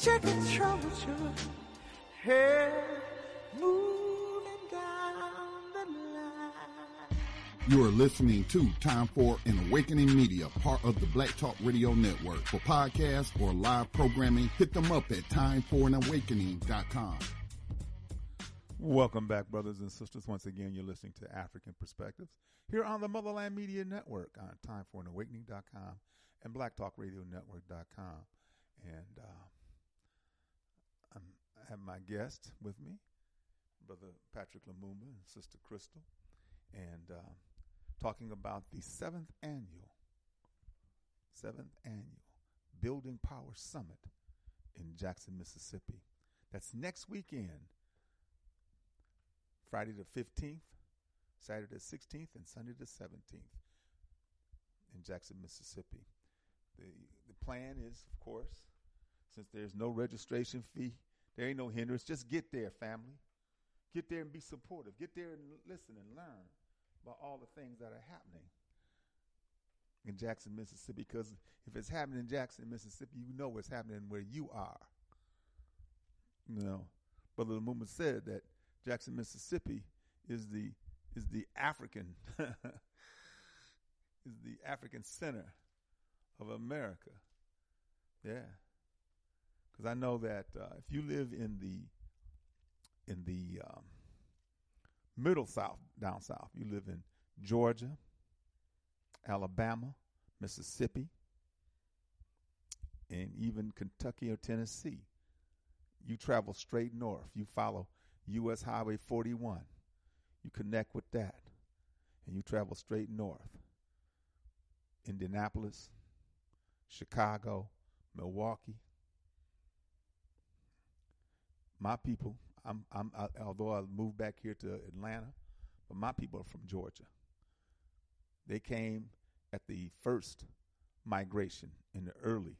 fine. Checking temperature. Hey, moving down the line. You are listening to Time for an Awakening Media, part of the Black Talk Radio Network. For podcasts or live programming, hit them up at timeforanawakening.com. Welcome back, brothers and sisters. Once again, you're listening to Afrikan Perspectives here on the Motherland Media Network on timeforanawakening.com and blacktalkradionetwork.com. And uh, I'm, I have my guest with me, Brother Patrick Lumumba and Sister Crystal, and uh, talking about the seventh annual, seventh annual Building Power Summit in Jackson, Mississippi. That's next weekend. Friday the 15th, Saturday the 16th, and Sunday the 17th in Jackson, Mississippi. The, the plan is, of course, since there's no registration fee, there ain't no hindrance. Just get there, family. Get there and be supportive. Get there and listen and learn about all the things that are happening in Jackson, Mississippi. Because if it's happening in Jackson, Mississippi, you know what's happening where you are. You know, Brother Lumumba said that Jackson, Mississippi is the is the African is the African center of America. Yeah, because I know that uh, if you live in the in the um, middle south, down south, you live in Georgia, Alabama, Mississippi, and even Kentucky or Tennessee. You travel straight north. You follow U.S. Highway 41. You connect with that, and you travel straight north. Indianapolis, Chicago, Milwaukee. My people, I'm, I'm, I, although I moved back here to Atlanta, but my people are from Georgia. They came at the first migration in the early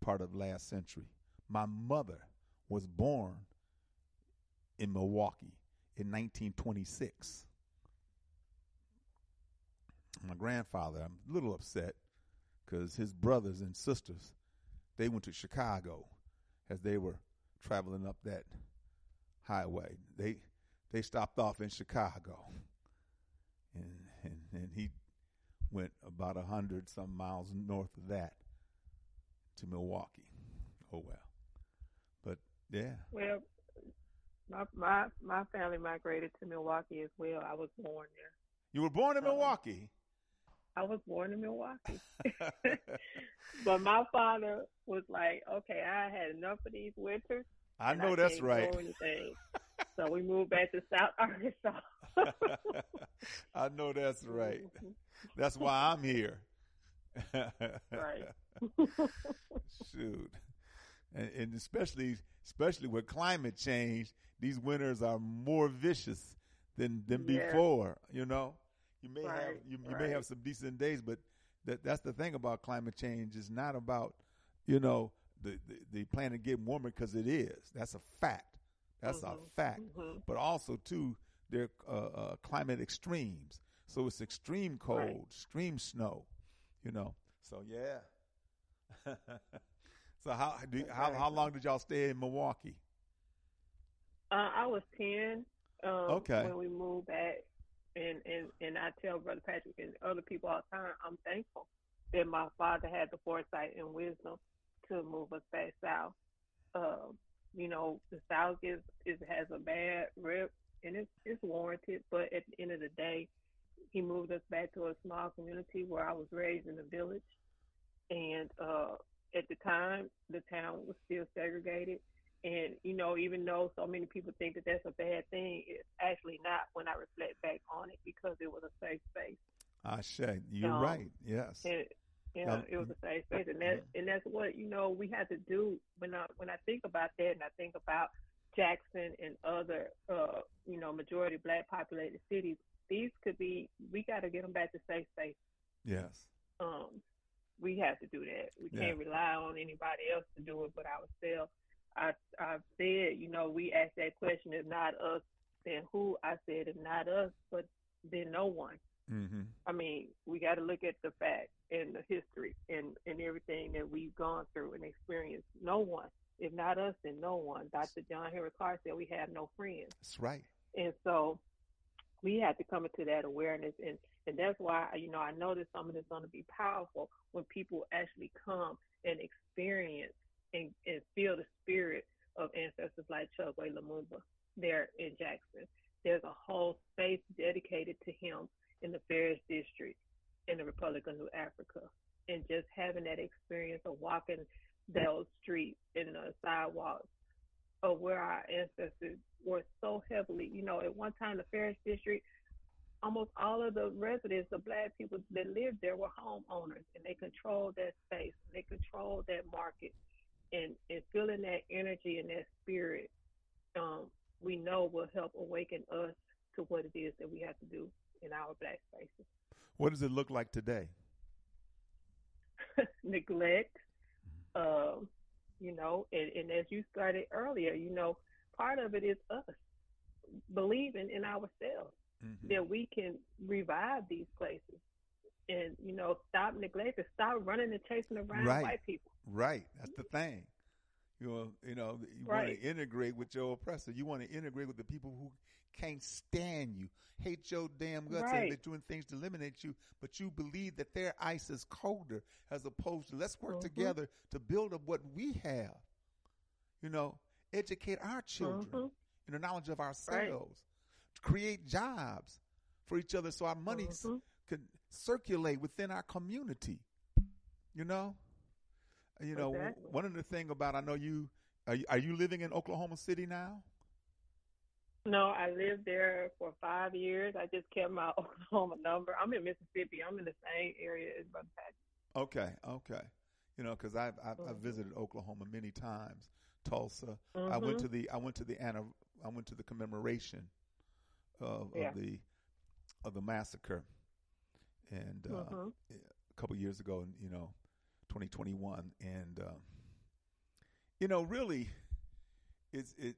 part of last century. My mother was born in Milwaukee in 1926. My grandfather, I'm a little upset because his brothers and sisters, they went to Chicago as they were traveling up that highway. They they stopped off in Chicago, and and, and he went about a hundred some miles north of that to Milwaukee. Oh well, but yeah, Well, my my my family migrated to Milwaukee as well. I was born there. you were born in Milwaukee. I was born in Milwaukee. but my father was like, "Okay, I had enough of these winters." I know that's right. so we moved back to South Arkansas. I know that's right. Mm-hmm. That's why I'm here. Right. Shoot. And, and especially especially with climate change, these winters are more vicious than than Yeah. before, you know. You may have Right, you, you may have some decent days, but that that's the thing about climate change. It's not about, you know, the the, the planet getting warmer because it is. That's a fact. That's a Mhm, fact. mhm. But also too, their uh, uh, climate extremes. So it's extreme cold, Right. extreme snow, you know. So yeah. so how do how how long did y'all stay in Milwaukee? Uh, I was ten um, Okay. when we moved back, and, and and I tell Brother Patrick and other people all the time, I'm thankful that my father had the foresight and wisdom to move us back south. Um, you know, the South is, is has a bad rep, and it's it's warranted. But at the end of the day, he moved us back to a small community where I was raised in a village, and uh, at the time, the town was still segregated. And you know, even though so many people think that that's a bad thing, it's actually not. When I reflect back on it, because it was a safe space. Ashe, you're Um, right. Yes. And yeah, Um, it was a safe space, and that and that's what you know we had to do. When I when I think about that, and I think about Jackson and other uh, you know majority black populated cities, these could be. We got to get them back to safe space. Yes. Um, we have to do that. We Yeah. can't rely on anybody else to do it but ourselves. I I've said, you know, we asked that question, if not us, then who? I said, if not us, but then no one. Mm-hmm. I mean, we got to look at the fact and the history and, and everything that we've gone through and experienced. No one, if not us, then no one. Dr. John Henrik Clarke said we have no friends. That's right. And so we have to come into that awareness. And, and that's why, you know, I know that some of this is going to be powerful when people actually come and experience and, and feel the spirit of ancestors like Chokwe Lumumba there in Jackson. There's a whole space dedicated to him in the Farish District in the Republic of New Africa. And just having that experience of walking those streets and the sidewalks of where our ancestors were so heavily, you know, at one time the Farish District, almost all of the residents, the black people that lived there were homeowners and they controlled that space, and they controlled that market. And, and feeling that energy and that spirit, um, we know will help awaken us to what it is that we have to do in our black spaces. What does it look like today? neglect, um, you know, and, and as you started earlier, you know, part of it is us believing in ourselves Mhm. that we can revive these places and, you know, stop neglecting, stop running and chasing around Right. white people. Right. That's the thing. You know, you know, you Right. want to integrate with your oppressor. You want to integrate with the people who can't stand you, hate your damn guts, and they're doing things to eliminate you. But you believe that their ice is colder, as opposed to let's work Mhm. together to build up what we have. You know, educate our children Mhm. in the knowledge of ourselves, create jobs for each other, so our money s Mhm. can circulate within our community. You know, you know, Exactly. one of the thing about I know you are, you are you living in Oklahoma City now? No, I lived there for five years. I just kept my Oklahoma number. I'm in Mississippi. I'm in the same area as Brother Patrick. Okay, okay. You know, because I've, I've I've Mhm. visited Oklahoma many times, Tulsa. I went Mhm. to the I went to the anna- I went to the commemoration of, Yeah. of the of the massacre, and uh, Mhm. a couple years ago, and you know, 2021, and um, you know, really, it's it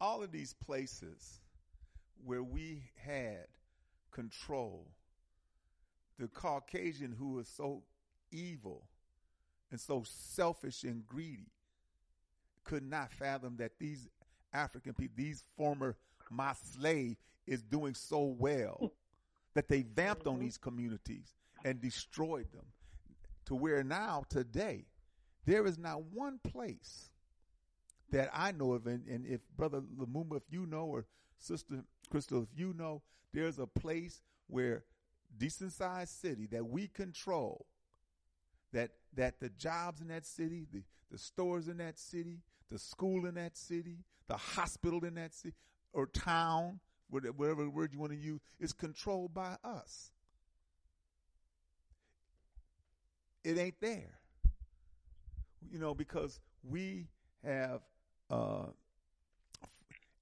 all of these places where we had control, the Caucasian who was so evil and so selfish and greedy could not fathom that these African people, these former my slave, is doing so well that they vamped on Mhm. these communities and destroyed them to where now today there is not one place that I know of, and, and if Brother Lumumba, if you know, or Sister Crystal, if you know, there's a place where decent sized city that we control, that that the jobs in that city, the, the stores in that city, the school in that city, the hospital in that city, or town, whatever word you want to use, is controlled by us. It ain't there. You know, because we have uh,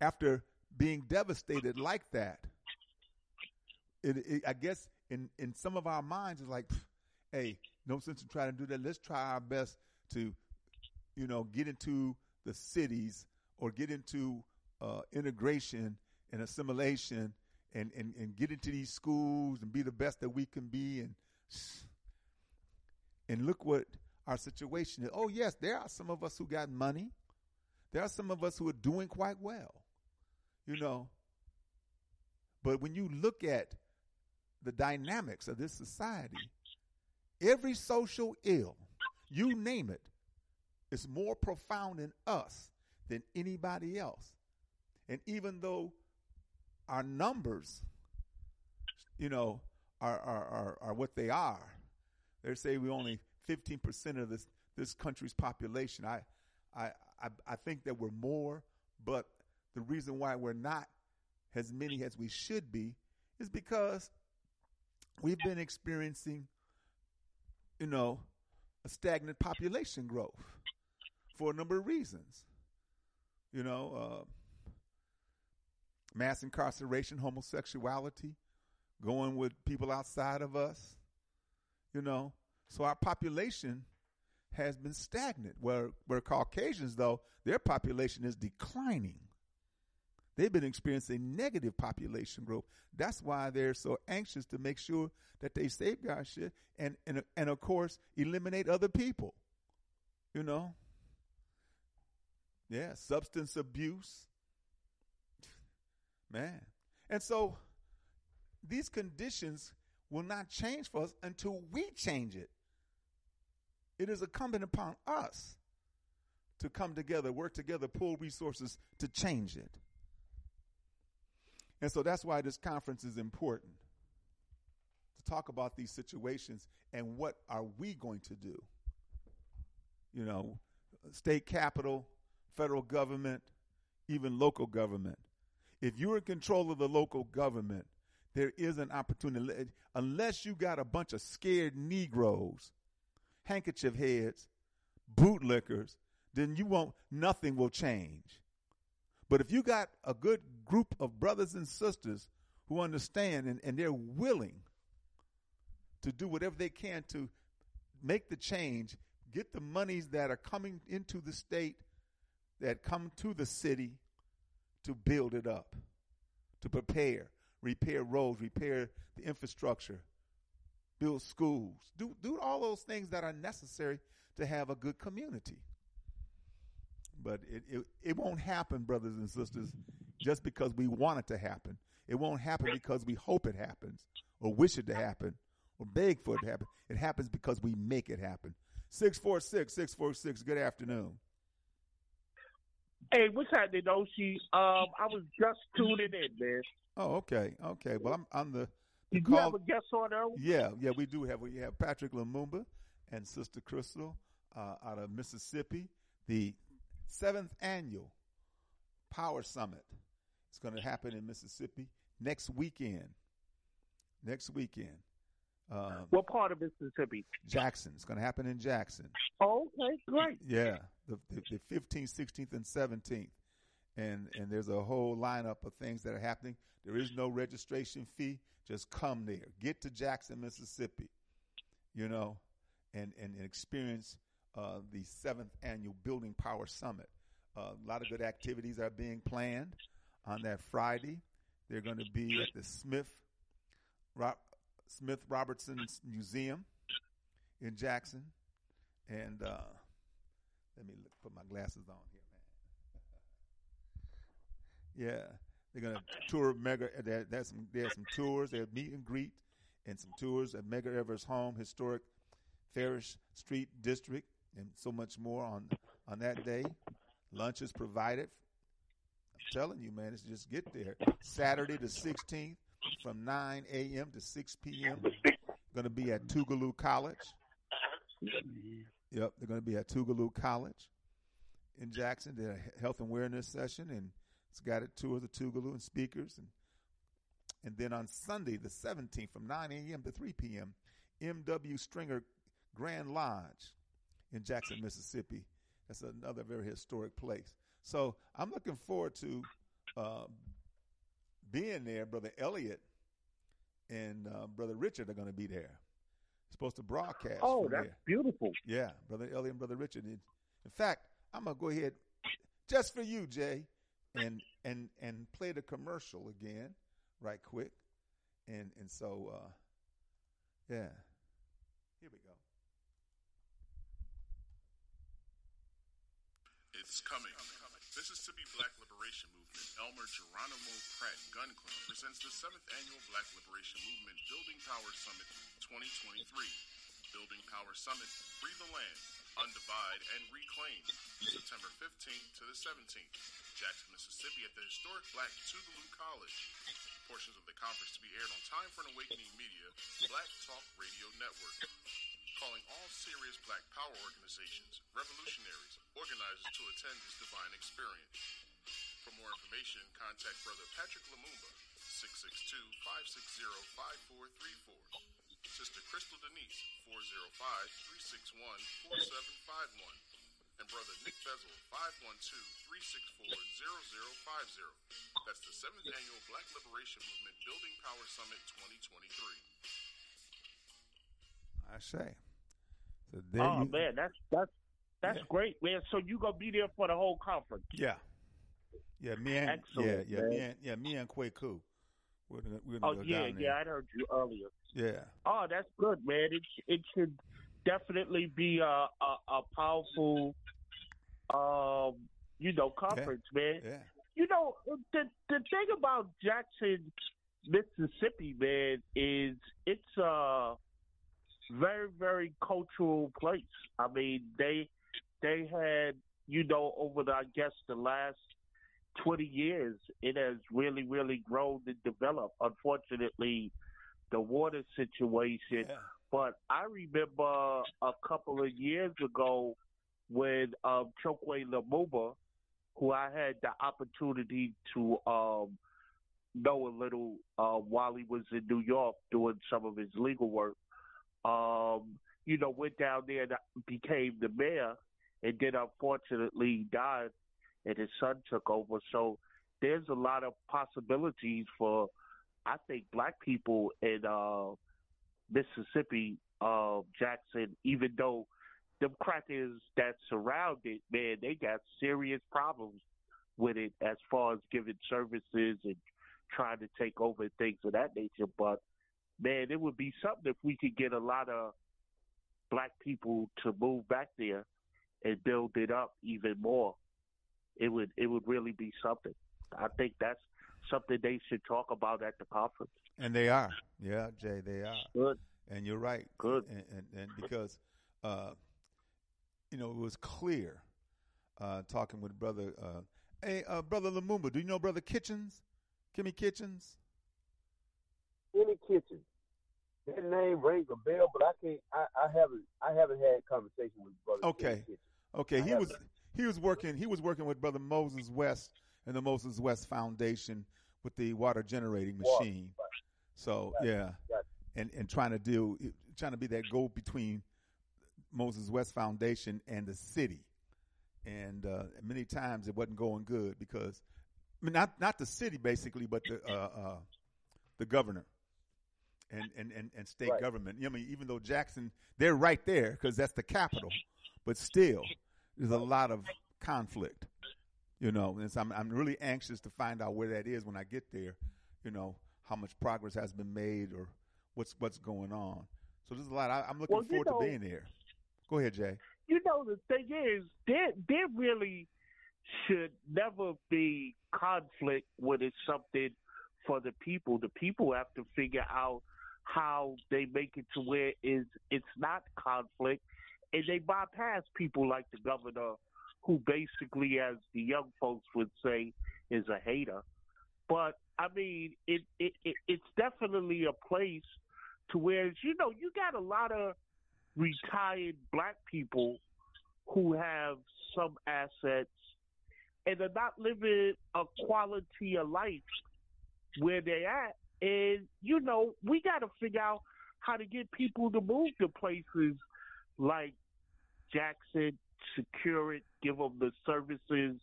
after being devastated like that, it, it, I guess in, in some of our minds, it's like, hey, no sense in trying to do that. Let's try our best to, you know, get into the cities or get into uh, integration and assimilation and, and, and get into these schools and be the best that we can be and and look what our situation is. Oh yes, there are some of us who got money. There are some of us who are doing quite well. You know. But when you look at the dynamics of this society, every social ill, you name it, is more profound in us than anybody else. And even though our numbers, you know, are, are, are, are what they are. They say we only 15% of this, this country's population. I, I, I, I think that we're more, but the reason why we're not as many as we should be is because we've been experiencing, you know, a stagnant population growth for a number of reasons. You know, uh, mass incarceration, homosexuality, going with people outside of us, you know. So our population has been stagnant. Where where Caucasians though, their population is declining. They've been experiencing negative population growth. That's why they're so anxious to make sure that they safeguard shit and and and of course eliminate other people. You know? Yeah, substance abuse, Man. And so these conditions will not change for us until we change it. It is incumbent upon us to come together, work together, pull resources to change it. And so that's why this conference is important to talk about these situations and what are we going to do? You know, state capital, federal government, even local government if you're in control of the local government, there is an opportunity. Unless you got a bunch of scared Negroes, handkerchief heads, bootlickers, then you won't, nothing will change. But if you got a good group of brothers and sisters who understand and, and they're willing to do whatever they can to make the change, get the monies that are coming into the state, that come to the city, to build it up, to prepare, repair roads, repair the infrastructure, build schools, do, do all those things that are necessary to have a good community. But it, it, it won't happen, brothers and sisters, just because we want it to happen. It won't happen because we hope it happens or wish it to happen or beg for it to happen. It happens because we make it happen. 646 646, good afternoon. Hey, what's happening, Oshi? Um, I was just tuning in, man. Oh, okay, okay. Well, I'm on the. the Did call. you have a guest on there? Yeah, yeah, we do have. We have Patrick Lumumba and Sister Crystal uh, out of Mississippi. The seventh annual Power Summit. is going to happen in Mississippi next weekend. Next weekend. Um, what part of Mississippi? Jackson. It's going to happen in Jackson. Okay, great. Yeah, the, the, the 15th, 16th, and 17th. And, and there's a whole lineup of things that are happening. There is no registration fee. Just come there. Get to Jackson, Mississippi, you know, and, and, and experience uh, the seventh annual Building Power Summit. Uh, a lot of good activities are being planned on that Friday. They're going to be at the Smith Smith Robertson Museum in Jackson, and uh, let me look, put my glasses on here, man. yeah, they're gonna tour Mega. There, there's some there's some tours. There's meet and greet, and some tours at Medgar Evers' home, historic Farish Street District, and so much more on on that day. Lunch is provided. I'm telling you, man, it's just get there. Saturday the 16th from 9 a.m. to 6 p.m. Going to be at Tougaloo College. Mm-hmm. Yep, they're going to be at Tougaloo College in Jackson. They a health awareness session, and it's got a tour of the Tougaloo and speakers. And, and then on Sunday, the 17th, from 9 a.m. to 3 p.m., M.W. Stringer Grand Lodge in Jackson, Mississippi. That's another very historic place. So I'm looking forward to uh, being there. Brother Elliot and uh, Brother Richard are going to be there. Supposed to broadcast. Oh, from that's there. beautiful. Yeah, Brother Elliot and Brother Richard. In in fact, I'm going to go ahead, just for you, Jay, and and and play the commercial again, right quick, and and so uh, yeah, here we go. It's coming. Mississippi Black Liberation Movement Elmer Geronimo Pratt Gun Club presents the seventh annual Black Liberation Movement Building Power Summit 2023. Building Power Summit, Free the Land, Undivide, and Reclaim, September 15th to the 17th, Jackson, Mississippi, at the historic Black Tougaloo College. Portions of the conference to be aired on Time for an Awakening Media, Black Talk Radio Network. Calling all serious Black Power organizations, revolutionaries, organizers to attend this divine experience. For more information, contact Brother Patrick Lumumba, 662-560-5434. Sister Crystal Denise, 405-361-4751. And Brother Nick Bezel, 512-364-0050. That's the 7th Annual Black Liberation Movement Building Power Summit 2023. I say. So Oh you, man, that's that's that's Yeah. great, man. So you gonna be there for the whole conference? Yeah. Yeah, me and Excellent, yeah, yeah, me and yeah, me and Kwaku. We're gonna, we're Oh gonna go yeah, yeah, I heard you earlier. Yeah. Oh, that's good, man. It it should definitely be a a, a powerful, um, you know, conference, man. Yeah. You know, the the thing about Jackson, Mississippi, man, is it's a very very cultural place. I mean, they they had you know over the I guess the last twenty years, it has really really grown and developed. Unfortunately, the water situation. Yeah. But I remember a couple of years ago when um, Chokwe Lumumba, who I had the opportunity to um, know a little uh, while he was in New York doing some of his legal work, um, you know, went down there and became the mayor, and then unfortunately died, and his son took over. So there's a lot of possibilities for, I think, black people in uh, Mississippi, uh, Jackson, even though them crackers that surround it, man, they got serious problems with it as far as giving services and trying to take over things of that nature. But man, it would be something if we could get a lot of black people to move back there and build it up even more. It would it would really be something. I think that's something they should talk about at the conference. And they are. Yeah, Jay, they are. Good. And you're right. Good. And and, and because uh, you know, it was clear uh, talking with brother uh, hey uh, brother Lumumba, do you know brother Kitchens? Kimmy Kitchens? Kitchen. That name rings a bell, but I can't. I, I haven't. I haven't had conversation with brother. Okay. Okay, I he haven't. was he was working he was working with brother Moses West and the Moses West Foundation with the water generating Water, machine. So Right, yeah, right. and and trying to deal trying to be that go between Moses West Foundation and the city, and uh, many times it wasn't going good because I mean not not the city basically, but the uh, uh, the governor. And, and, and, and state Right. government. I mean, even though Jackson, they're right there because that's the capital, but still, there's a lot of conflict, you know. And so I'm, I'm really anxious to find out where that is when I get there, you know, how much progress has been made or what's what's going on. So there's a lot. I, I'm looking Well, forward know- to being there. Go ahead, Jay. you know the thing is there there really should never be conflict when it's something for the people. The people have to figure out how they make it to where is it's not conflict and they bypass people like the governor who basically as the young folks would say is a hater. But I mean it, it, it it's definitely a place to where you know you got a lot of retired black people who have some assets and are not living a quality of life where they're at. And, you know, we got to figure out how to get people to move to places like Jackson, secure it, give them the services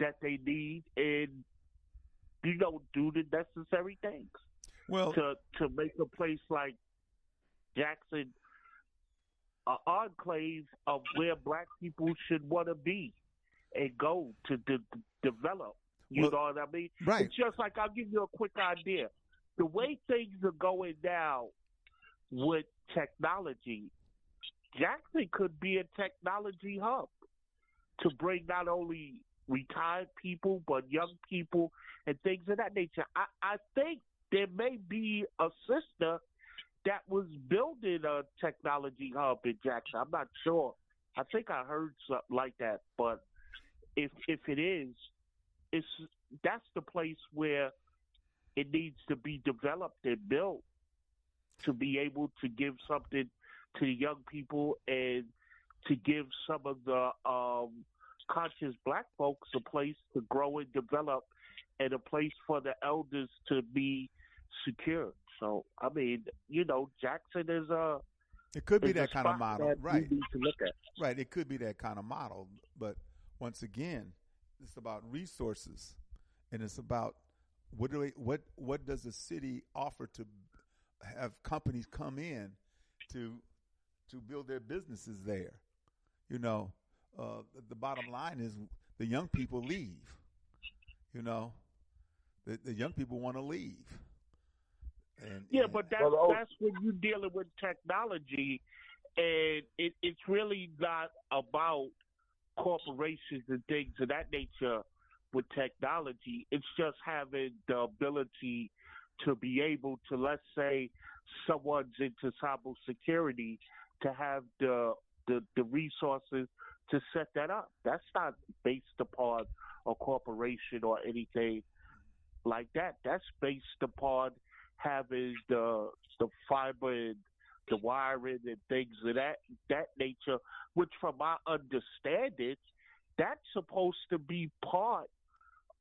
that they need, and, you know, do the necessary things Well, to to make a place like Jackson an enclave of where black people should want to be and go to de- develop. You Well, know what I mean? right. It's just like I'll give you a quick idea. The way things are going now with technology, Jackson could be a technology hub to bring not only retired people but young people and things of that nature. I, I think there may be a sister that was building a technology hub in Jackson. I'm not sure. I think I heard something like that, but if if it is, it's that's the place where it needs to be developed and built to be able to give something to the young people and to give some of the um, conscious black folks a place to grow and develop and a place for the elders to be secure. So, I mean, you know, Jackson is a It could be that kind of model, right? to look at. Right. It could be that kind of model, but once again, it's about resources, and it's about what do we, what what does the city offer to have companies come in to to build their businesses there. You know, uh, the, the bottom line is the young people leave. You know, the, the young people want to leave. And Yeah, and- but that's Brother O- that's when you're dealing with technology, and it, it's really not about corporations and things of that nature with technology. It's just having the ability to be able to, let's say, someone's into cybersecurity, to have the the, the resources to set that up. That's not based upon a corporation or anything like that. That's based upon having the the fiber and the wiring and things of that that nature, which from my understanding, that's supposed to be part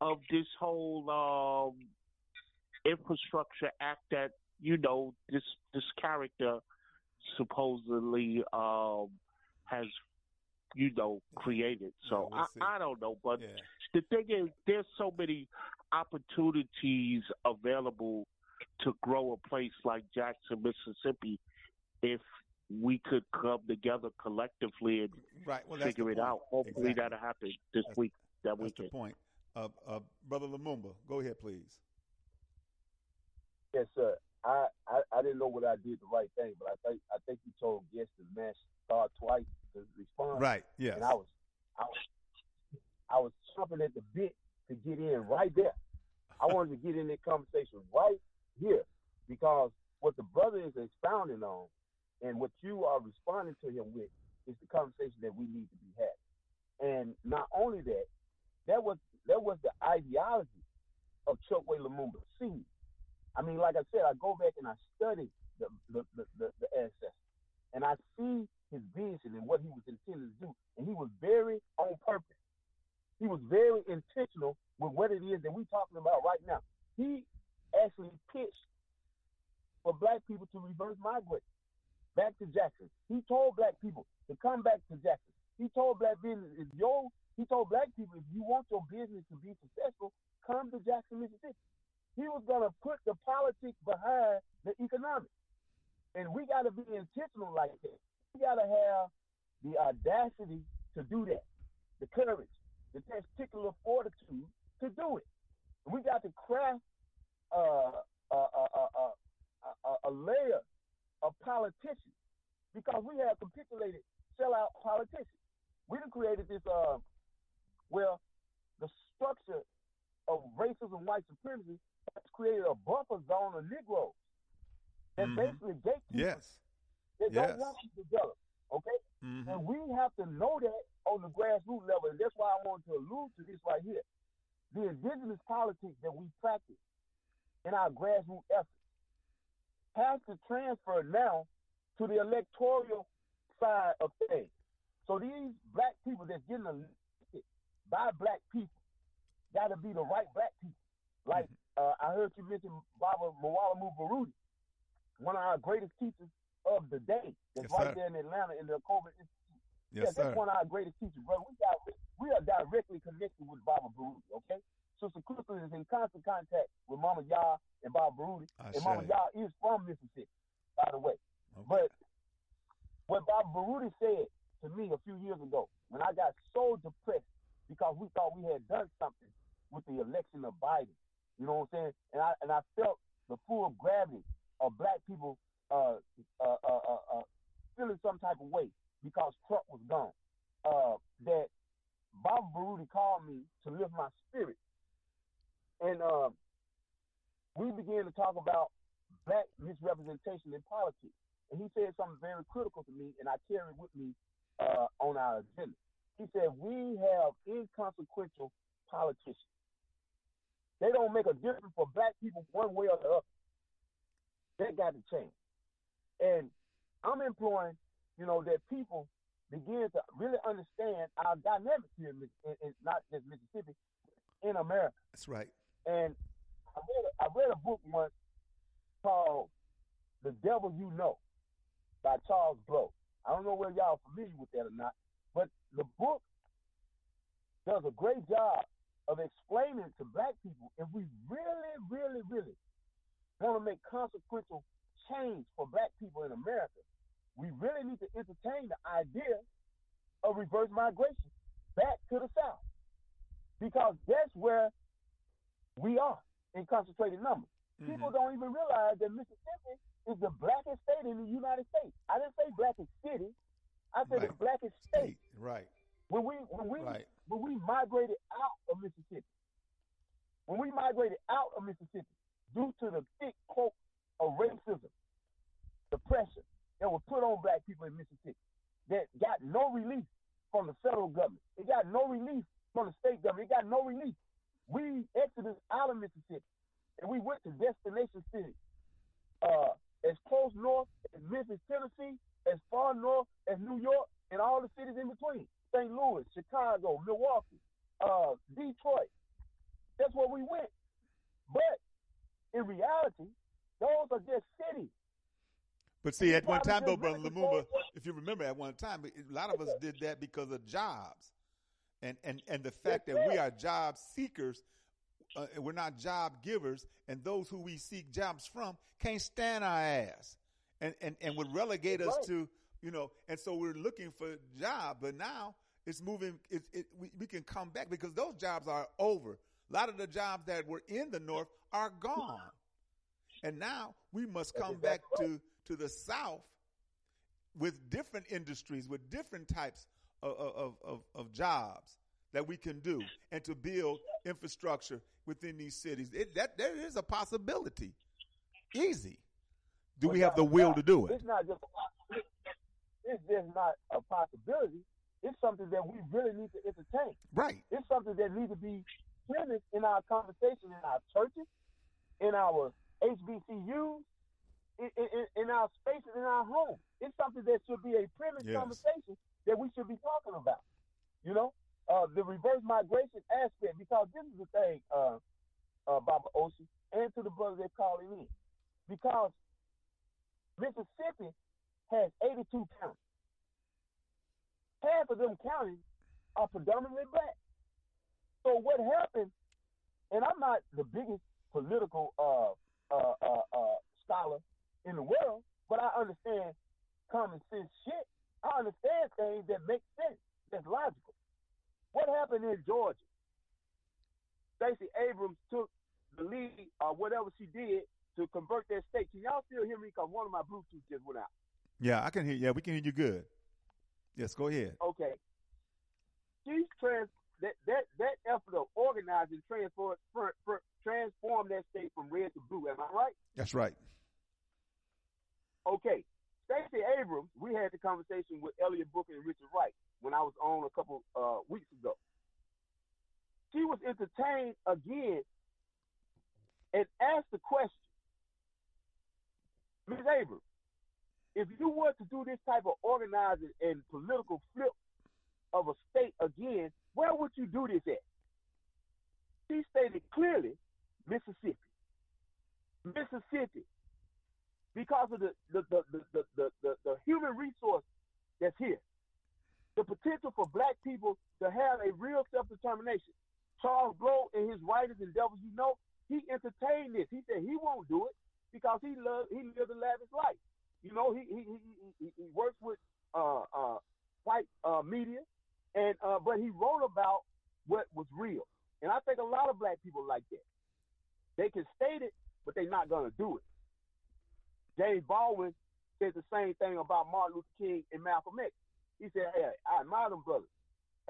of this whole um, infrastructure act that you know this this character supposedly um, has you know created. So Yeah, we'll. I, I don't know, but yeah. the thing is, there's so many opportunities available to grow a place like Jackson, Mississippi, if we could come together collectively and Right. Well, figure it point. out. Hopefully Exactly. that'll happen this That's- week, that That's the weekend. point. Uh, uh, Brother Lumumba, go ahead, please. Yes, sir. I, I, I didn't know whether I did the right thing, but I think I think you told guests to mash star twice to respond. Right. Yes. And I was I was I was chomping at the bit to get in right there. I wanted to get in that conversation right here because what the brother is expounding on and what you are responding to him with is the conversation that we need to be had. And not only that, that was that was the ideology of Chokwe Lumumba Senior. I mean, like I said, I go back and I study the the, the, the, the ancestors, and I see his vision and what he was intended to do, and he was very on purpose. He was very intentional with what it is that we're talking about right now. He actually pitched for black people to reverse migrate back to Jackson. He told black people to come back to Jackson. He told black business if your he told black people if you want your business to be successful, come to Jackson, Mississippi. He was gonna put the politics behind the economics. And we gotta be intentional like that. We gotta have the audacity to do that, the courage, the testicular fortitude to do it. We got to craft uh, a, a, a, a layer of politicians because we have capitulated sellout politicians. We have created this, uh, well, the structure of racism, white supremacy has created a buffer zone of Negroes that Mhm. basically gatekeepers Yes. they Yes. don't want to develop. Okay? Mhm. And we have to know that on the grassroots level. And that's why I wanted to allude to this right here. The indigenous politics that we practice in our grassroots efforts has to transfer now to the electoral side of things. So these black people that's getting elected by black people got to be the right black people. Like uh, I heard you mention Baba Mwalimu Baruti, one of our greatest teachers of the day. That's Yes, right sir. there in Atlanta in the Akoben Institute. Yes, yeah, sir. that's one of our greatest teachers, brother. We got we are directly connected with Baba Baruti, okay? Sister Crystal is in constant contact with Mama Yah and Baba Baruti. And Mama. Yah is from Mississippi, by the way. Okay. But what Baba Baruti said to me a few years ago, when I got so depressed because we thought we had done something with the election of Biden. You know what I'm saying? And I and I felt the full gravity of black people uh, uh, uh, uh, uh, feeling some type of way because Trump was gone. Uh, that Baba Baruti called me to lift my spirit, and we began to talk about black misrepresentation in politics. And he said something very critical to me, and I carry it with me on our agenda. He said, We have inconsequential politicians. They don't make a difference for black people one way or the other. That got to change. And I'm imploring, you know, that people begin to really understand our dynamics here in, in, in not just Mississippi, in America. That's right. And I read, a, I read a book once called The Devil You Know by Charles Blow. I don't know whether y'all are familiar with that or not, but the book does a great job of explaining to black people if we really, really, really want to make consequential change for black people in America, we really need to entertain the idea of reverse migration back to the South. Because that's where we are in concentrated numbers. Mm-hmm. People don't even realize that Mississippi is the blackest state in the United States. I didn't say blackest city. I said right. the blackest state. Right. When we when we right. when we migrated out of Mississippi, when we migrated out of Mississippi due to the thick cloak of racism, the pressure that was put on black people in Mississippi, that got no relief from the federal government. It got no relief from the state government. It got no relief. We exited out of Mississippi and we went to destination cities uh, as close north as Memphis, Tennessee, as far north as New York, and all the cities in between. St. Louis, Chicago, Milwaukee, uh, Detroit. That's where we went. But in reality, those are just cities. But see, at one time though, Brother Lumumba, if you remember, at one time, a lot of us did that because of jobs, and and and the fact that we are job seekers, uh, we're not job givers, and those who we seek jobs from can't stand our ass, and and and would relegate us to you know, and so we're looking for job, but now it's moving. It, it we, we can come back because those jobs are over. A lot of the jobs that were in the north are gone, and now we must come back to to the South with different industries, with different types of, of, of, of jobs that we can do and to build infrastructure within these cities. It, that there is a possibility. Easy. Do we have the will to do it? It's not just it's just not a possibility. It's something that we really need to entertain. Right. It's something that needs to be premised in our conversation in our churches, in our HBCUs, in, in, in our spaces, in our homes. It's something that should be a premise yes. conversation that we should be talking about. You know, uh, the reverse migration aspect, because this is the thing, uh, uh, Baba Oshi, and to the brothers that calling in, because Mississippi has 82 counties. Half of them counties are predominantly black. So what happened, and I'm not the biggest political uh, uh, uh, uh scholar in the world, but I understand common sense shit. I understand things that make sense, that's logical. What happened in Georgia? Stacey Abrams took the lead or whatever she did to convert that state. Can y'all still hear me? Because one of my Bluetooth just went out. Yeah, I can hear. Yeah, we can hear you good. Yes, go ahead. Okay. She's trans that that that effort of organizing transform transform that state from red to blue. Am I right? That's right. Okay. Stacey Abrams, we had the conversation with Elliot Booker and Richard Wright when I was on a couple uh, weeks ago. She was entertained again and asked the question, Ms. Abrams, if you were to do this type of organizing and political flip of a state again, where would you do this at? She stated clearly Mississippi. Mississippi because of the the, the, the, the, the, the human resource that's here. The potential for black people to have a real self-determination. Charles Blow and his writers and devils you know, he entertained this. He said he won't do it because he loved he lived a lavish life. You know, he he he, he, he works with uh, uh, white uh, media, and uh, but he wrote about what was real. And I think a lot of black people like that. They can state it, but they're not gonna do it. James Baldwin said the same thing about Martin Luther King and Malcolm X. He said, "Hey, I admire them brothers.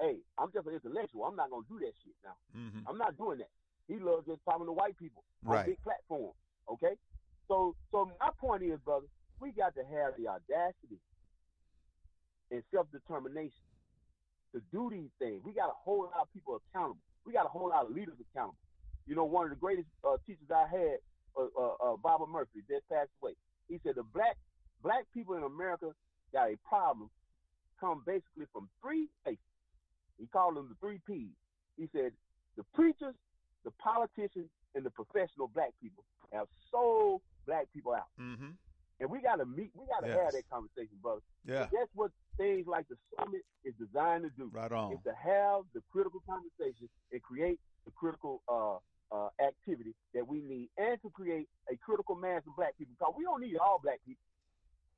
Hey, I'm just an intellectual. I'm not gonna do that shit now. Mm-hmm. I'm not doing that. He loves just talking to white people on Right. big platform. Okay, so so my point is, brother, we got to have the audacity and self determination to do these things. We got to hold our people accountable. We got to hold our leaders accountable. You know, one of the greatest uh, teachers I had, uh, uh, uh, Murphy, just passed away. He said the black black people in America got a problem come basically from three places. He called them the three P's. He said the preachers, the politicians, and the professional black people have sold black people out. Mm-hmm. And we got to meet. We got to Yes. have that conversation, brother. Yeah. That's what things like the summit is designed to do. Right on. Is to have the critical conversation and create the critical uh, uh, activity that we need, and to create a critical mass of black people. Because we don't need all black people.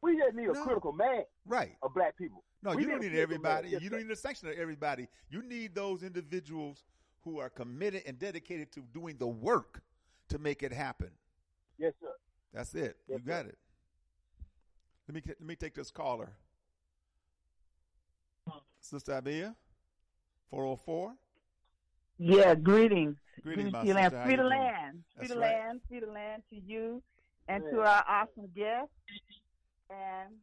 We just need a critical mass Right. of black people. No, We you don't need everybody. You don't need a section of everybody. You need those individuals who are committed and dedicated to doing the work to make it happen. Yes, sir. That's it. Yes, you got sir. it. Let me let me take this caller. Sister Abia, four zero four. Yeah, greetings. Greetings, my to you, sister. land. Free the doing? land. Free the right. land. Free the land to you and to our awesome guest. And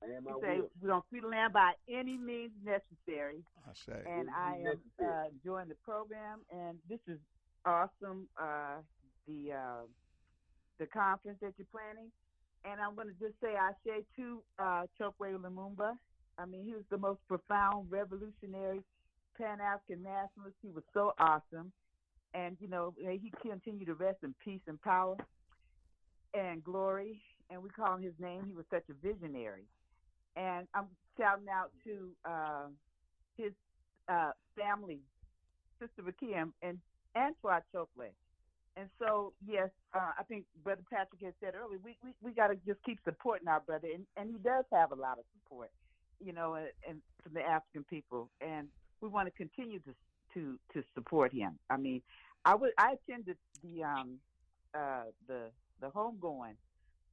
And we say will. we're going to free the land by any means necessary. I say. And I am uh, enjoying the program, and this is awesome. Uh, the uh, the conference that you're planning, and I'm going to just say I say to uh, Chokwe Lumumba. I mean, he was the most profound, revolutionary Pan African nationalist. He was so awesome, and you know he continued to rest in peace and power and glory. And we call him his name. He was such a visionary. And I'm shouting out to uh, his uh, family, Sister Rukia and, and Antar Chokwe. And so, yes, uh, I think Brother Patrick had said earlier, we, we, we got to just keep supporting our brother. And, and he does have a lot of support, you know, and, and from the African people. And we want to continue to to to support him. I mean, I would I attended the um uh the the homegoing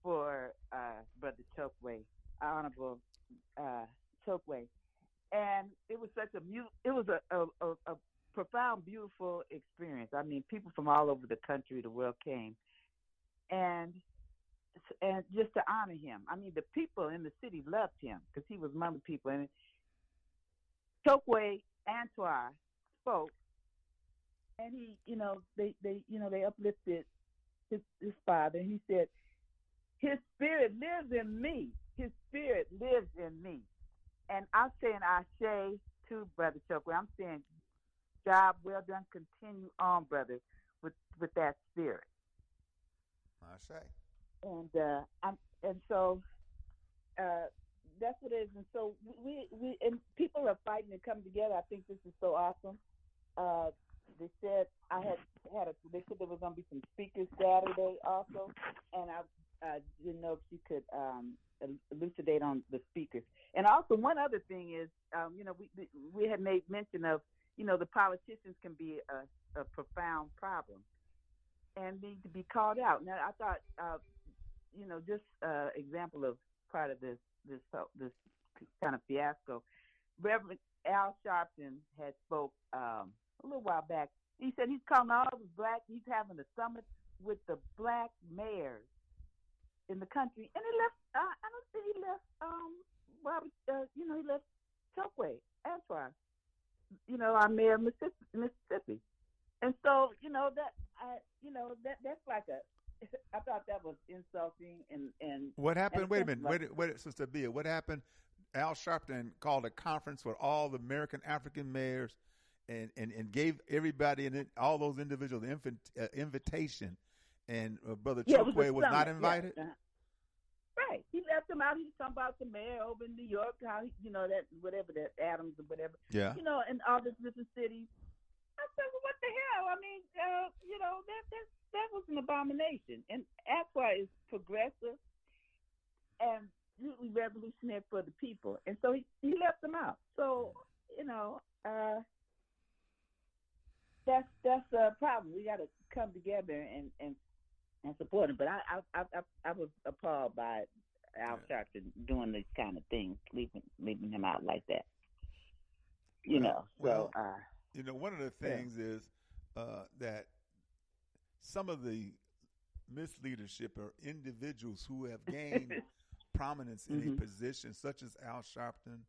for uh Brother Chokwe, Honorable uh Chokwe, and it was such a mu- it was a, a, a, a profound, beautiful experience. I mean, people from all over the country, the world came, and and just to honor him. I mean, the people in the city loved him because he was among the people. And Chokwe Antar spoke, and he, you know, they they you know they uplifted his his father. He said, "His spirit lives in me. His spirit lives in me." And I'm saying, I say to Brother Chokwe, I'm saying, job well done. Continue on, brother, with with that spirit. I say. And uh, I'm and so uh, that's what it is. And so we we and people are fighting and coming together. I think this is so awesome. Uh, they said I had had a. They said there was going to be some speakers Saturday also, and I uh, didn't know if you could um, elucidate on the speakers. And also one other thing is, um, you know, we we had made mention of, you know, the politicians can be a, a profound problem and need to be called out. Now I thought, uh, you know, just uh, example of part of this this uh, this kind of fiasco. Reverend Al Sharpton had spoke um, a little while back. He said he's calling all the black. He's having a summit with the black mayors in the country, and he left. Uh, I don't think he left. Um, Robert, uh, you know, he left Chokwe, Antar. You know, our mayor of Mississippi, Mississippi. And so, you know that I, you know that that's like a. I thought that was insulting and and. What happened? and Wait a minute. like- Wait, wait, Sister Bia. What happened? Al Sharpton called a conference with all the American African mayors, and and, and gave everybody and all those individuals invit, uh, invitation, and uh, Brother Yeah, it was Chokwe was, not summit, yeah, invited. uh-huh. Right. He left him out. He was talking about the mayor over in New York, how he, you know that whatever that Adams or whatever. Yeah. You know, and all the different cities. I said, well, what the hell? I mean, uh, you know, that that that was an abomination. And Aqua is progressive and really revolutionary for the people. And so he, he left them out. So, you know, uh that's that's a problem. We got to come together and and and support him. But I I I, I was appalled by Al Sharpton doing this kind of thing, leaving leaving him out like that. You know, well, so uh, you know, one of the yeah. things is uh, that some of the misleadership are individuals who have gained prominence in Mhm. a position, such as Al Sharpton,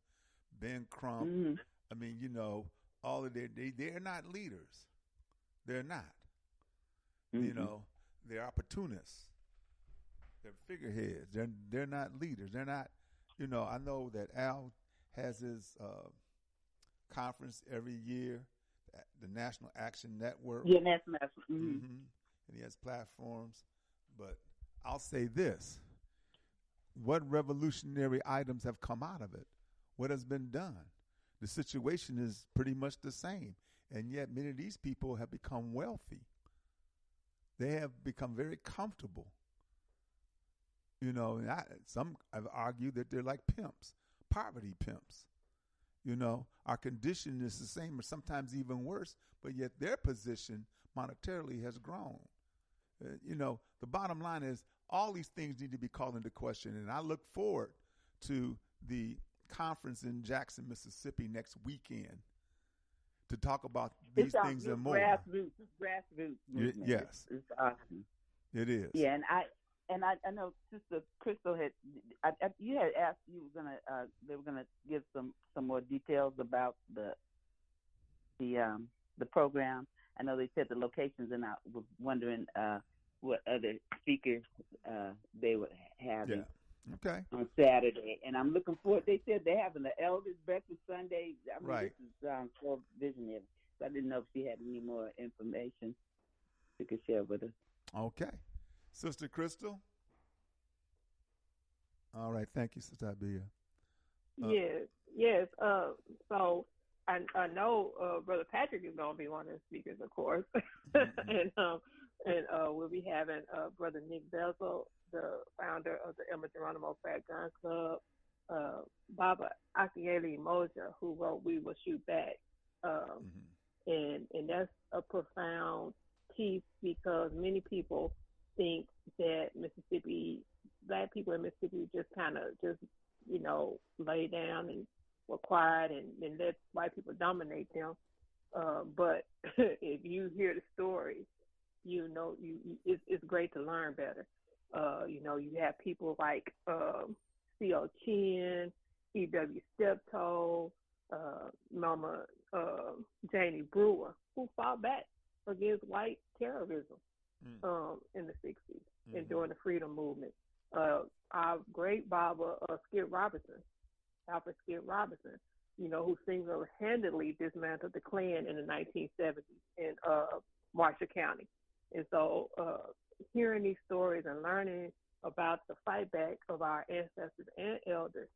Ben Crump. Mhm. I mean, you know, all of their they they're not leaders. They're not. You Mhm. know, they're opportunists. They're figureheads. They're they're not leaders. They're not. You know, I know that Al has his uh, conference every year, the National Action Network. yeah, that's mhm. Mhm. And he has platforms. But I'll say this what revolutionary items have come out of it? What has been done? The situation is pretty much the same. And yet, many of these people have become wealthy. They have become very comfortable. You know, and I, some have argued that they're like pimps, poverty pimps. You know, our condition is the same or sometimes even worse, but yet their position monetarily has grown. Uh, you know, the bottom line is all these things need to be called into question. And I look forward to the conference in Jackson, Mississippi next weekend to talk about these it's things and more. Grassroots, grassroots. Movement. yes. it's, it's awesome. It is. Yeah, and I and I, I know Sister Crystal had I, I, you had asked you were gonna uh, they were gonna give some some more details about the the um the program. I know they said the locations, and I was wondering uh, what other speakers uh, they would have Yeah. Okay. on Saturday. And I'm looking forward. They said they're having the Elders Breakfast Sunday. I mean, Right. this is um, so visionary. So I didn't know if she had any more information she could share with us. Okay. Sister Crystal? All right. Thank you, Sister Abia. Uh, yes, yes. Uh, so I I know uh, Brother Patrick is going to be one of the speakers, of course, and um, and uh, we'll be having uh, Brother Nick Bezel, the founder of the Elmer Geronimo Pratt Gun Club, uh, Baba Akinyele Umoja, who wrote "We Will Shoot Back," um, and and that's a profound piece because many people think that Mississippi black people in Mississippi just kind of just you know lay down and were quiet and, and let white people dominate them. Uh, but if you hear the stories, you know you, you it's, it's great to learn better. Uh, you know you have people like um, C.O. Chinn, E.W. Steptoe, uh, Mama uh, Janie Brewer, who fought back against white terrorism um, in the 60s and during the freedom movement. Uh, our great Baba, uh, Skip Robinson, Alfred Skip Robinson, you know, who single handedly dismantled the Klan in the 1970s in uh, Marshall County. And so, uh, hearing these stories and learning about the fight back of our ancestors and elders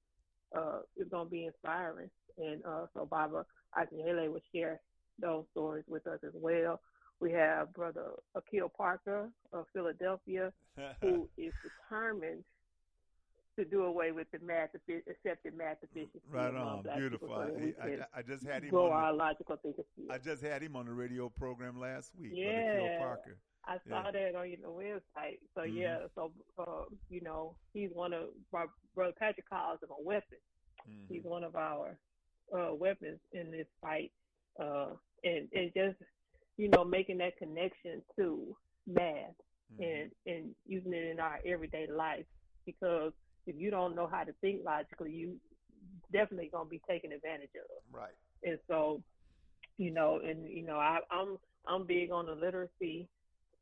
uh, is going to be inspiring. And uh, so, Baba Akinyele will share those stories with us as well. We have Brother Akil Parker of Philadelphia, who is determined to do away with the math, accepted math deficiency. Right on. Beautiful. I- I- I just had him grow on the- our logical thinking. I just had him on the radio program last week. Brother Yeah, Parker. I Yeah. saw that on your website. So Mhm. yeah, so uh, you know, he's one of my brother Patrick calls him a weapon. Mm-hmm. He's one of our uh, weapons in this fight, uh, and and just you know making that connection to math Mm-hmm. and and using it in our everyday life because if you don't know how to think logically, you definitely gonna be taken advantage of. Right. And so, you know, and you know, I, I'm I'm big on the literacy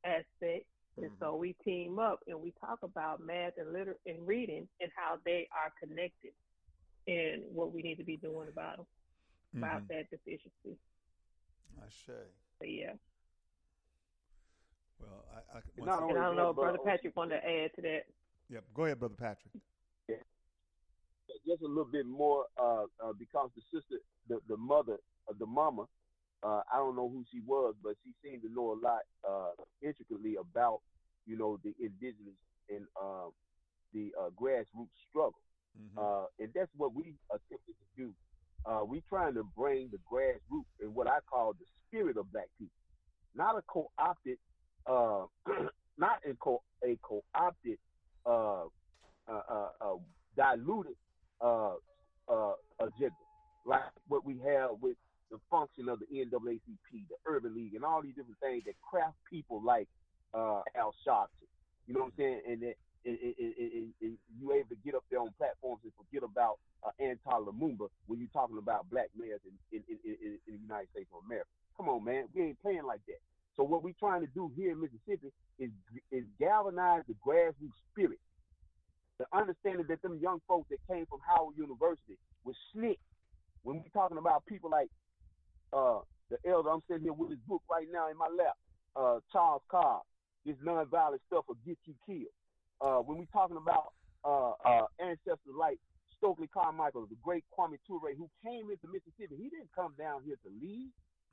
aspect, and so we team up and we talk about math and liter and reading and how they are connected, and what we need to be doing about them, about Mhm. that deficiency. I say. So yeah, Well, I, I, And once not and only I don't that, know if Brother Brother Patrick wanted to add to that. Yep. Go ahead, Brother Patrick. just a little bit more uh, uh, because the sister, the, the mother, uh, the mama, uh, I don't know who she was, but she seemed to know a lot uh, intricately about, you know, the indigenous and uh, the uh, grassroots struggle. Uh, and that's what we attempted to do. Uh, we trying to bring the grassroots and what I call the spirit of black people. not a co-opted, uh, not a co a co-opted, uh, uh, uh, uh, diluted uh, uh, agenda, like what we have with the function of the NAACP, the Urban League, and all these different things that craft people like uh, Al Sharpton. You know what I'm saying? And that and, you able to get up there on platforms and forget about uh, Antar Lumumba when you're talking about black in, in, in, in, in the United States of America. Come on, man, we ain't playing like that. So what we're trying to do here in Mississippi is is galvanize the grassroots spirit, the understanding that them young folks that came from Howard University was slick. When we're talking about people like uh, the elder, I'm sitting here with his book right now in my lap, uh, Charles Cobb, this nonviolent stuff will get you killed. Uh, when we're talking about uh, uh, ancestors like Stokely Carmichael, the great Kwame Ture, who came into Mississippi, he didn't come down here to lead.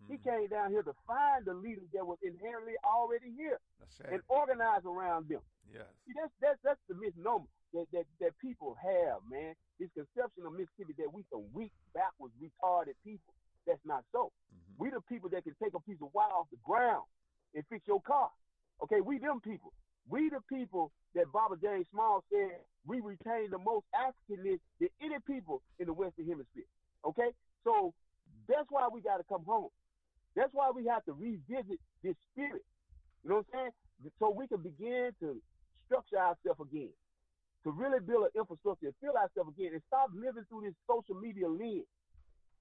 He came down here to find the leaders that was inherently already here and organize around them. Yes. See, that's that's that's the misnomer that, that that people have, man. This conception of Mississippi that we some weak, backwards, retarded people. That's not so. Mm-hmm. We the people that can take a piece of wire off the ground and fix your car. Okay, we them people. We the people that Baba James Small said we retain the most Africanness than any people in the Western Hemisphere. Okay, so that's why we got to come home. That's why we have to revisit this spirit. You know what I'm saying? So we can begin to structure ourselves again, to really build an infrastructure and feel ourselves again, and stop living through this social media lens.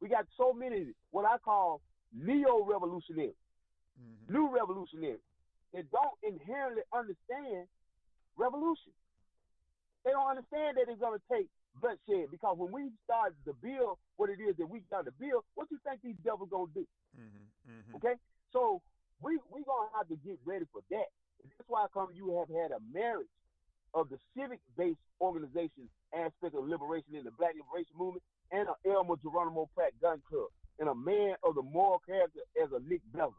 We got so many what I call neo revolutionaries, mm-hmm. new revolutionaries that don't inherently understand revolution. They don't understand that it's going to take bloodshed because when we start to build what it is that we got to build, what you think these devils going to do? Mm-hmm. Mm-hmm. Okay, so we we gonna have to get ready for that. And that's why come you have had a marriage of the civic-based organization aspect of liberation in the Black Liberation Movement and an Elmer Geronimo Pratt Gun Club and a man of the moral character as a Nick Bevel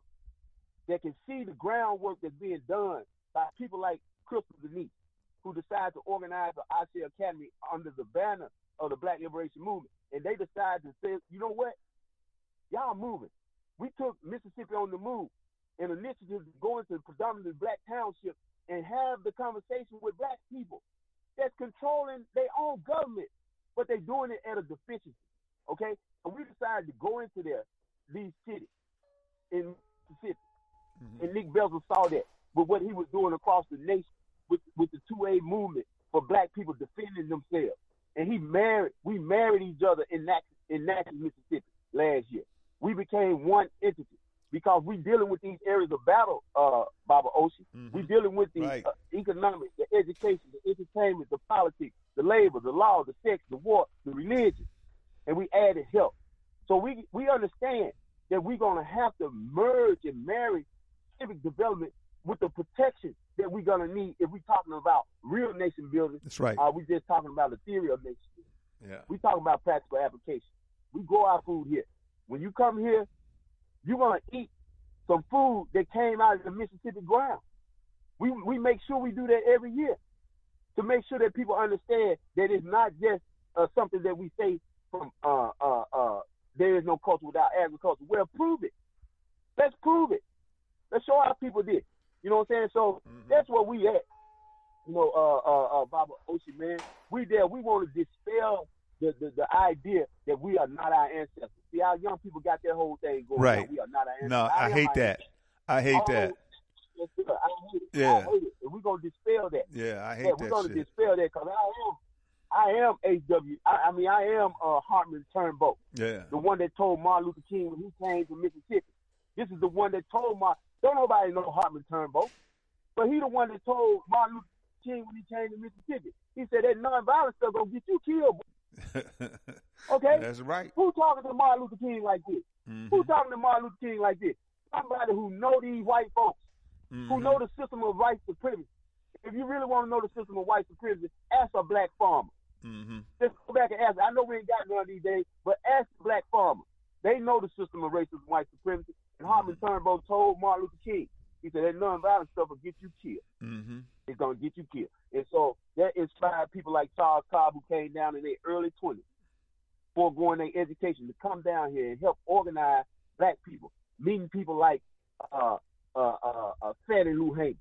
that can see the groundwork that's being done by people like Crystal Denise, who decided to organize the Ashe Academy under the banner of the Black Liberation Movement. And they decided to say, you know what? Y'all moving. We took Mississippi on the move, an initiative to go into predominantly black townships and have the conversation with black people that's controlling their own government, but they're doing it at a deficiency. Okay? and we decided to go into there, these cities in Mississippi. Mm-hmm. And Nick Belzer saw that with what he was doing across the nation with, with the 2A movement for black people defending themselves. And he married, we married each other in Natchez, in Natchez, Mississippi last year. We became one entity because we're dealing with these areas of battle, uh, Baba Oshi. We're dealing with the Right. uh, economics, the education, the entertainment, the politics, the labor, the law, the sex, the war, the religion, and we added health. So we we understand that we're gonna have to merge and marry civic development with the protection that we're gonna need if we're talking about real nation building. That's right. Uh, we just talking about the theory of nation building. Yeah. We talking about practical application. We grow our food here. When you come here, you're gonna eat some food that came out of the Mississippi ground. We we make sure we do that every year to make sure that people understand that it's not just uh, something that we say from uh, uh, uh, there is no culture without agriculture. Well, prove it. Let's prove it. Let's show our people this. You know what I'm saying? So that's where we at. You know, uh, uh, uh, Baba Oshi, man, we there. We want to dispel the, the, the idea that we are not our ancestors. See, our young people got that whole thing going. Right. on. We are not our ancestors. No, I am hate that. I hate Oh, that. Yes, sir. I hate it. Yeah. I hate it. And we're gonna dispel that. Yeah, I hate yeah, we're that gonna shit. dispel that because I am, I am HW. I, I mean, I am uh, Hartman Turnbow, Yeah. the one that told Martin Luther King when he came to Mississippi. This is the one that told my. Don't nobody know Hartman Turnbow, but he the one that told Martin Luther King when he came to Mississippi. He said that nonviolent stuff gonna get you killed. Okay, That's right. Who talking to Martin Luther King like this? Mhm. Who talking to Martin Luther King like this? Somebody who know these white folks, who Mhm. know the system of white supremacy. If you really want to know the system of white supremacy, ask a black farmer. Mhm. Just go back and ask. I know we ain't got none of these days, but ask the black farmer. They know the system of racism, white supremacy. And Hartman Turnbow told Martin Luther King, he said that nonviolent stuff will get you killed. Mhm. It's gonna get you killed. And so that inspired people like Charles Cobb who came down in their early twenties, foregoing their education to come down here and help organize black people, meeting people like uh, uh, uh, uh, Fannie Lou Hamer,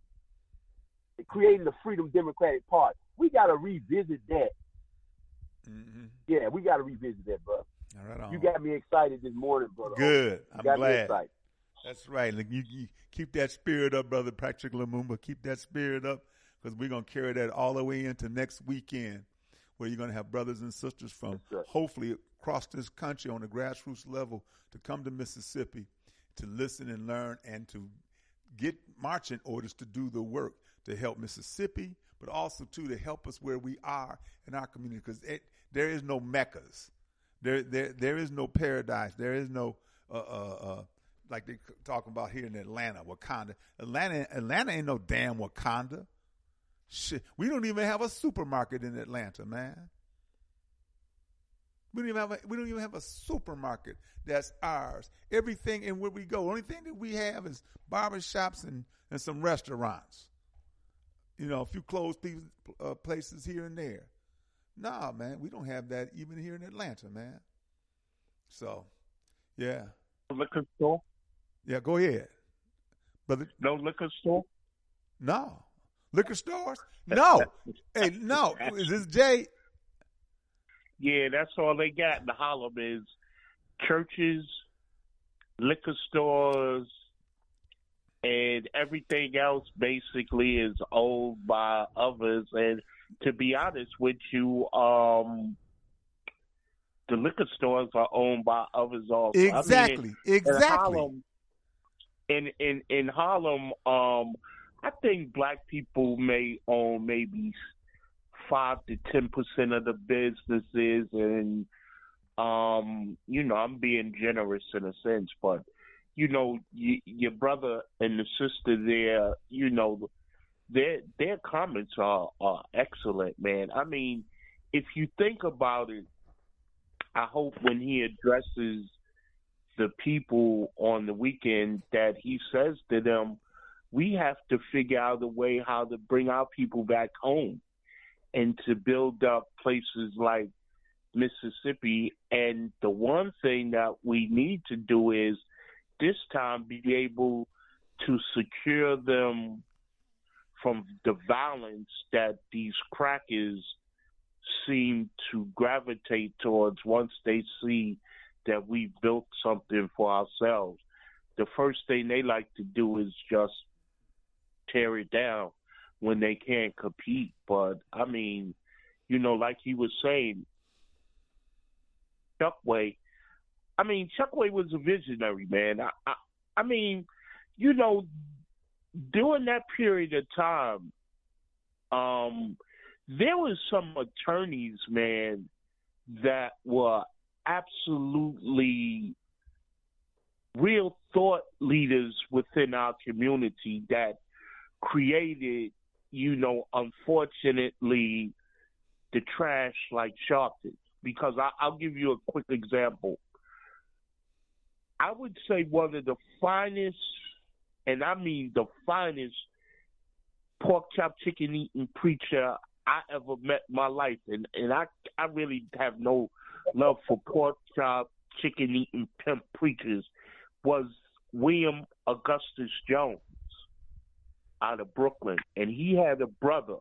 creating the Freedom Democratic Party. We got to revisit that. Mm-hmm. Yeah, we got to revisit that, bro. Right. You got me excited this morning, brother. Good. You I'm got me glad. That's right. Like, You, you keep that spirit up, brother Patrick Lumumba. Keep that spirit up because we're gonna carry that all the way into next weekend, where you're gonna have brothers and sisters from hopefully across this country on the grassroots level to come to Mississippi to listen and learn and to get marching orders to do the work to help Mississippi, but also too to help us where we are in our community because there is no meccas, there there there is no paradise, there is no uh, uh, uh, like they talking about here in Atlanta, Wakanda. Atlanta, Atlanta ain't no damn Wakanda. Shit, we don't even have a supermarket in Atlanta, man. We don't even have a, we don't even have a supermarket that's ours. Everything and where we go, only thing that we have is barber shops and, and some restaurants. You know, a few closed uh, places here and there. Nah, man, we don't have that even here in Atlanta, man. So, yeah. Liquor store. Yeah, go ahead. But no liquor store. No liquor stores. No, hey, no. Is this Jay? Yeah, that's all they got in the Harlem is churches, liquor stores, and everything else basically is owned by others. And to be honest with you, um, the liquor stores are owned by others also. Exactly. I mean, exactly. In Harlem, in, in, in Harlem um, I think black people may own maybe five to ten percent of the businesses, and um, you know, I'm being generous in a sense, but you know, y- your brother and the sister there, you know, their their comments are are excellent, man. I mean, if you think about it, I hope when he addresses the people on the weekend that he says to them we have to figure out a way how to bring our people back home and to build up places like Mississippi. And the one thing that we need to do is this time be able to secure them from the violence that these crackers seem to gravitate towards once they see that we've built something for ourselves. The first thing they like to do is just tear it down when they can't compete. But I mean, you know, like he was saying, Chokwe. I mean, Chokwe was a visionary man. I, I, I mean, you know, during that period of time, um, there was some attorneys, man, that were absolutely real thought leaders within our community that created, you know, unfortunately, the trash like Sharpton. Because I, I'll give you a quick example. I would say one of the finest, and I mean the finest, pork chop chicken eating preacher I ever met in my life, and and I I really have no love for pork chop chicken eating pimp preachers. Was William Augustus Jones out of Brooklyn, and he had a brother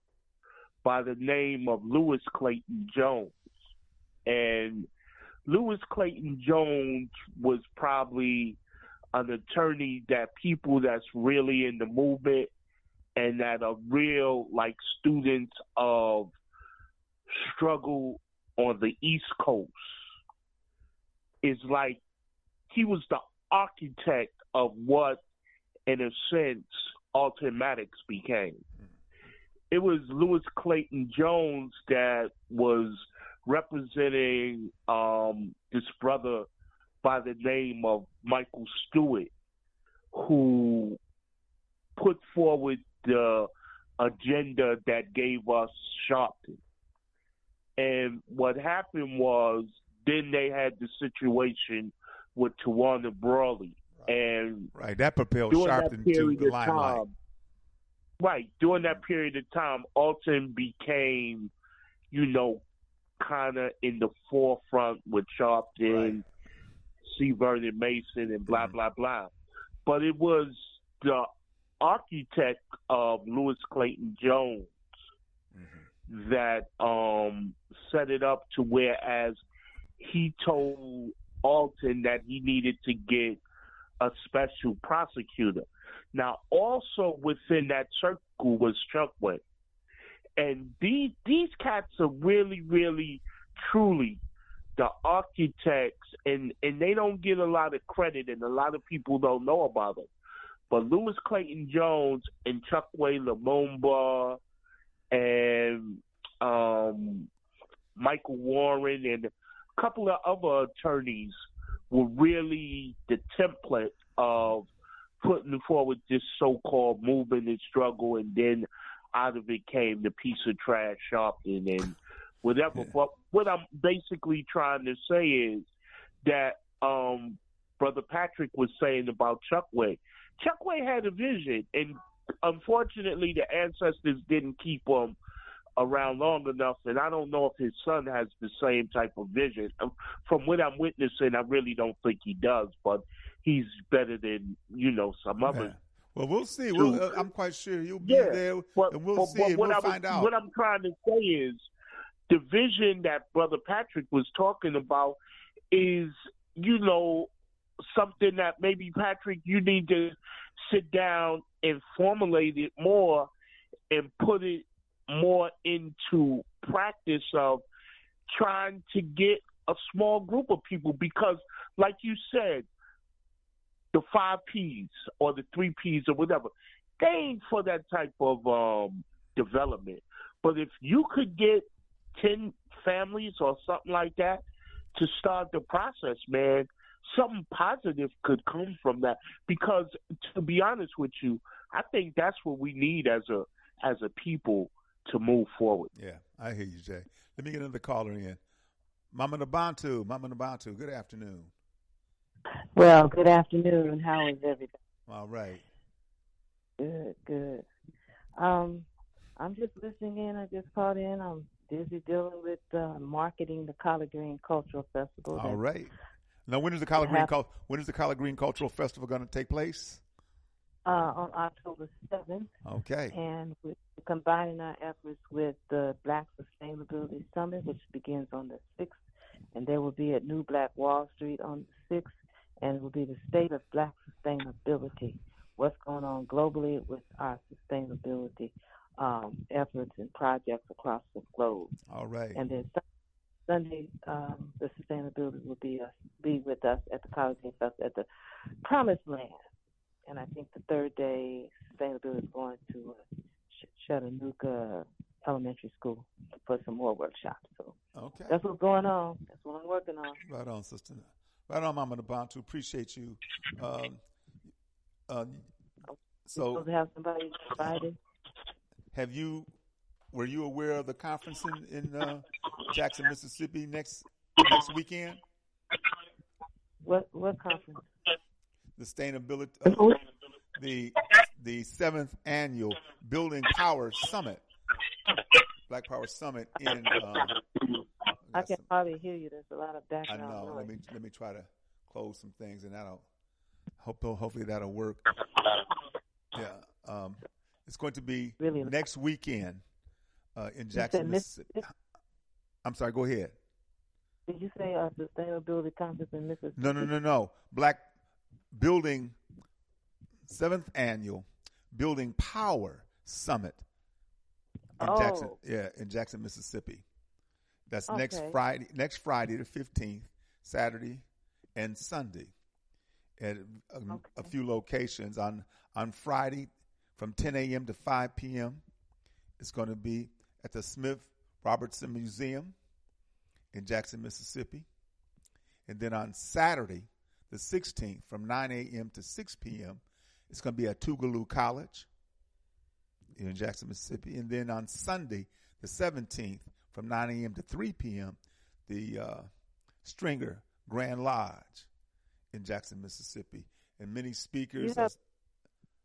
by the name of Lewis Clayton Jones. And Lewis Clayton Jones was probably an attorney that people that's really in the movement and that are real like students of struggle on the East Coast is like he was the architect of what in a sense Maddox became. It was Lewis Clayton Jones that was representing um, this brother by the name of Michael Stewart, who put forward the agenda that gave us Sharpton. And what happened was then they had the situation with Tawana Brawley. And right, that propelled Sharpton that to the limelight. Time, right, during that period of time, Alton became, you know, kind of in the forefront with Sharpton, right. C. Vernon Mason, and blah mm-hmm. blah blah. But it was the architect of Lewis Clayton Jones that um, set it up to whereas he told Alton that he needed to get a special prosecutor. Now, also within that circle was Chuck Chokwe. And these these cats are really, really, truly the architects, and and they don't get a lot of credit, and a lot of people don't know about them. But Lewis Clayton Jones and Chokwe Lumumba and um, Michael Warren and a couple of other attorneys were really the template of putting forward this so-called movement and struggle, and then out of it came the piece of trash Sharpton and whatever. But what I'm basically trying to say is that um, Brother Patrick was saying about Chokwe. Chokwe had a vision, and unfortunately, the ancestors didn't keep him around long enough, and I don't know if his son has the same type of vision. Um, From what I'm witnessing, I really don't think he does, but he's better than you know some others. Well, we'll see. We'll, uh, I'm quite sure you'll be Yeah, there, but, and we'll but- see. but what we'll was- find out. What I'm trying to say is the vision that Brother Patrick was talking about is, you know, something that maybe Patrick you need to sit down and formulate it more and put it more into practice of trying to get a small group of people because like you said the five P's or the three P's or whatever. They ain't for that type of um, development. But if you could get ten families or something like that to start the process, man, something positive could come from that. Because to be honest with you, I think that's what we need as a as a people to move forward. Yeah, I hear you, Jay. Let me get another caller in. Mama Nabantu, Mama Nabantu, good afternoon. Well, good afternoon. How is everybody? All right. Good, good. Um, I'm just listening in. I just called in. I'm busy dealing with uh, marketing the Collard Green Cultural Festival. All that- right. Now, when is the Collard Green when is the Collard Green Cultural Festival going to take place? Uh, on October 7th. Okay. And we're combining our efforts with the Black Sustainability Summit, which begins on the 6th. And there will be at New Black Wall Street on the 6th. And it will be the state of Black sustainability. What's going on globally with our sustainability um, efforts and projects across the globe. All right. And then Sunday, um, the sustainability will be us, be with us at the College Day Fest at the Promised Land. And I think the third day, sustainability is going to uh, Ch- Chattanooga Elementary School for some more workshops. So Okay. that's what's going on. That's what I'm working on. Right on, sister. Right on, Mama Nabantu. Appreciate you. Um, uh, so, have somebody Friday. have you? Were you aware of the conference in, in uh, Jackson, Mississippi next next weekend? What what conference? The sustainability, uh, the the seventh annual Building Power Summit, Black Power Summit in. Um, I can hardly hear you. There's a lot of background. I know. noise. Let me let me try to close some things, and that'll hope hopefully that'll work. Yeah, um, it's going to be Really? next weekend uh, in Jackson, Miss- Mississippi. I'm sorry. Go ahead. Did you say a sustainability conference in Mississippi? No, no, no, no. Black Building seventh annual Building Power Summit in Jackson. Oh. Yeah, in Jackson, Mississippi. That's next Friday. Next Friday, the fifteenth, Saturday, and Sunday, at a, a few locations. On on Friday, from 10 a.m. to 5 p.m., it's going to be at the Smith Robertson Museum in Jackson, Mississippi. And then on Saturday, the 16th, from 9 a.m. to 6 p.m., it's going to be at Tougaloo College in Jackson, Mississippi. And then on Sunday, the 17th, from 9 a.m. to 3 p.m., the uh, Stringer Grand Lodge in Jackson, Mississippi. And many speakers. You have,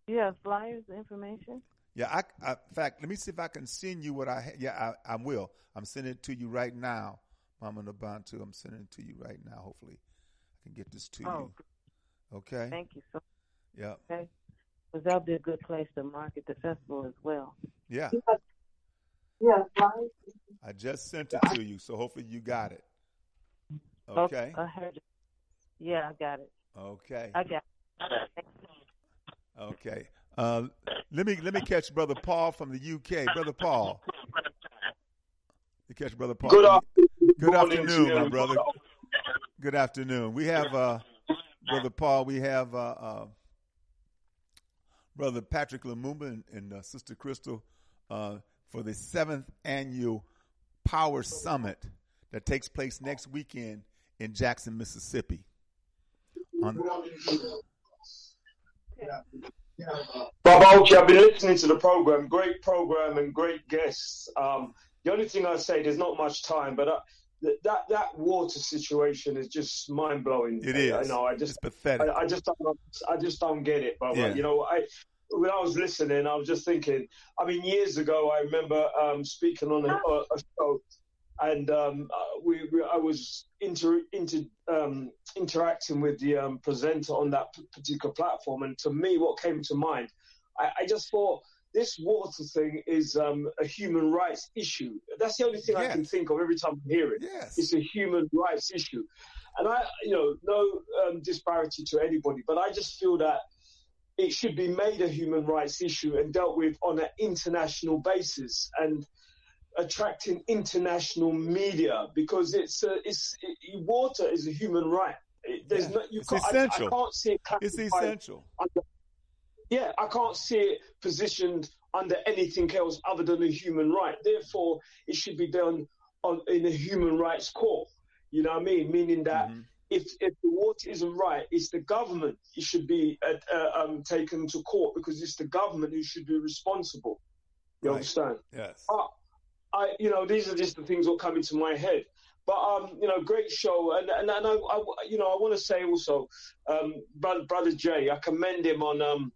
you have flyers, information? Yeah, I, I, in fact, let me see if I can send you what I ha- yeah, I, I will. I'm sending it to you right now, Mama Nabantu. I'm sending it to you right now. Hopefully, I can get this to Oh, you. Okay. Thank you so Yeah. Okay. Because that'll be a good place to market the festival as well. Yeah. Yeah, right. I just sent it to you, so hopefully you got it. Oh, Okay. I heard it. Yeah, I got it. Okay. I got it. Okay. Uh, let me let me catch Brother Paul from the UK. Brother Paul. You catch Brother Paul. Good from afternoon. Good afternoon, my brother. Good afternoon. We have uh, Brother Paul. We have uh, uh, Brother Patrick Lumumba and, and uh, Sister Crystal uh, for the seventh annual Power Summit that takes place next weekend in Jackson, Mississippi. On, Bob Oakey, I've been listening to the program. Great program and great guests. Um, the only thing I'd say, there's not much time, but uh, th- that that water situation is just mind blowing. It is. I, I know. I just It's pathetic. I, I just don't. I just don't get it. But Yeah. you know, I when I was listening, I was just thinking. I mean, years ago, I remember um, speaking on a, a, a show, and um, uh, we, we I was inter, inter um, interacting with the um, presenter on that p- particular platform, and to me, what came to mind, I, I just thought. This water thing is um, a human rights issue. That's the only thing I can think of every time I hear it. Yes. It's a human rights issue. And I, you know, no um, disparity to anybody, but I just feel that it should be made a human rights issue and dealt with on an international basis and attracting international media because it's a, it's it, water is a human right. It, there's Yeah, no, you it's can't, I- essential. I, can't see it It's essential. under- yeah, I can't see it positioned under anything else other than a human right. Therefore, it should be done on in a human rights court. You know what I mean? Meaning that Mm-hmm. if if the water isn't right, it's the government. It should be uh, uh, um, taken to court because it's the government who should be responsible. You Right. understand? Yes. But I, you know, these are just the things that come into my head. But um, you know, great show, and and, and I, I, you know, I want to say also, um, brother, brother Jay, I commend him on um,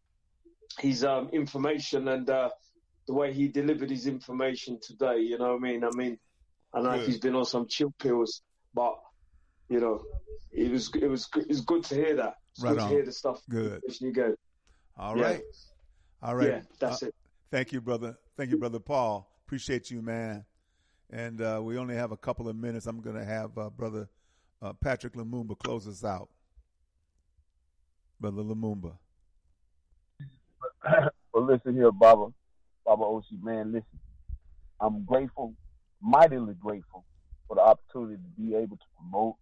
his um, information and uh, the way he delivered his information today. You know what I mean? I mean, I know he's been on some chill pills, but you know, it was it was it was good to hear that. It's Right good on. to hear the stuff. Good. You get. All Yeah. right. All right. Yeah, that's Uh, it. Thank you, brother. Thank you, brother Paul. Appreciate you, man. And uh, we only have a couple of minutes. I'm going to have uh, brother uh, Patrick Lumumba close us out. Brother Lumumba. well, listen here, Baba, Baba Oshi, man, listen. I'm grateful, mightily grateful for the opportunity to be able to promote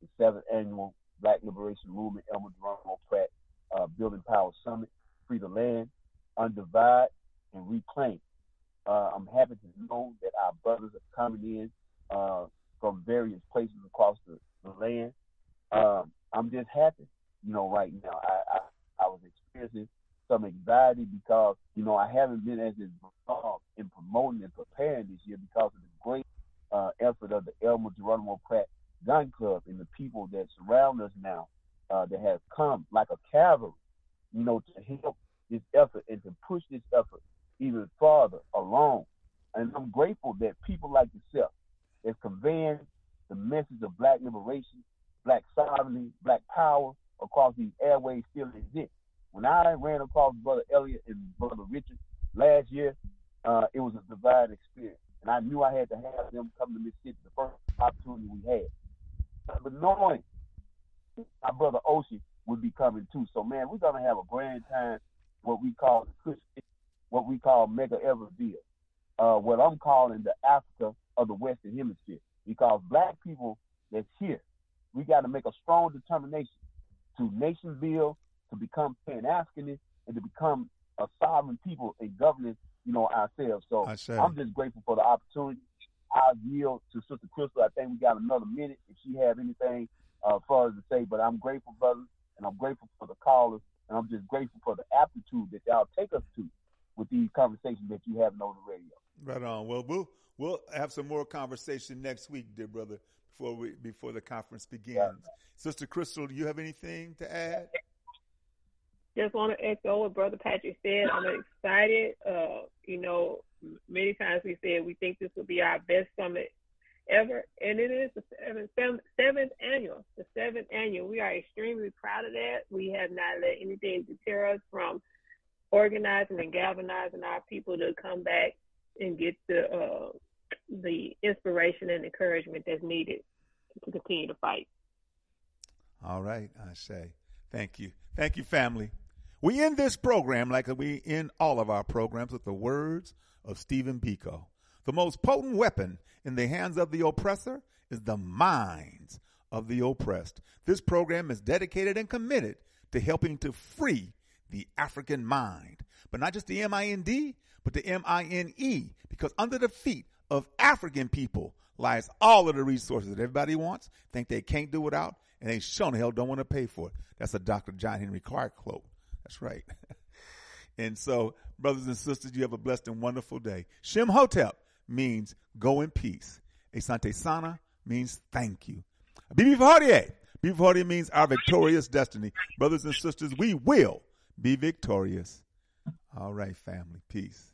the seventh annual Black Liberation Movement, Elmer Geronimo Pratt uh, Building Power Summit, Free the Land, Undivide, and Reclaim. Uh, I'm happy to know that our brothers are coming in uh, from various places across the, the land. Um, I'm just happy, you know, right now. I, I, I was experiencing some anxiety because, you know, I haven't been as involved in promoting and preparing this year because of the great uh, effort of the Elmer Geronimo Pratt Gun Club and the people that surround us now uh, that have come like a cavalry, you know, to help this effort and to push this effort even farther along. And I'm grateful that people like yourself is conveying the message of black liberation, black sovereignty, black power across these airways still exist. When I ran across Brother Elliot and Brother Richard last year, uh, it was a divine experience. And I knew I had to have them come to Mississippi the first opportunity we had. But knowing my brother Oshi would be coming too. So man, we're gonna have a grand time, what we call the Christian, what we call Mega Everville. Uh, what I'm calling the Africa of the Western Hemisphere. Because black people that's here, we gotta make a strong determination to nation build, to become Pan Africanist, and to become a sovereign people and governing, you know, ourselves. So I. I'm just grateful for the opportunity. I'll yield to Sister Crystal. I think we got another minute if she have anything uh, further to say. But I'm grateful, brothers, and I'm grateful for the callers, and I'm just grateful for the aptitude that y'all take us to with these conversations that you having on the radio. Right on. Well, we'll we'll have some more conversation next week, dear brother, before we before the conference begins. Sister Crystal, do you have anything to add? Just want to echo what Brother Patrick said. I'm excited. Uh, you know, many times we said we think this will be our best summit ever, and it is the seventh, seventh, seventh annual. The seventh annual. We are extremely proud of that. We have not let anything deter us from organizing and galvanizing our people to come back and get the uh, the inspiration and encouragement that's needed to continue to fight. All right, I say. Thank you. Thank you, family. We end this program like we end all of our programs with the words of Stephen Biko. The most potent weapon in the hands of the oppressor is the minds of the oppressed. This program is dedicated and committed to helping to free the African mind, but not just the M I N D, but the M I N E, because under the feet of African people lies all of the resources that everybody wants, think they can't do without, and they sure hell don't want to pay for it. That's a Dr. John Henrik Clarke quote. That's right. and so, brothers and sisters, you have a blessed and wonderful day. Shem Hotep means go in peace. Asante Sana means thank you. Bibi Fahodie. Bibi Fahodie means our victorious destiny. Brothers and sisters, we will be victorious. All right, family. Peace.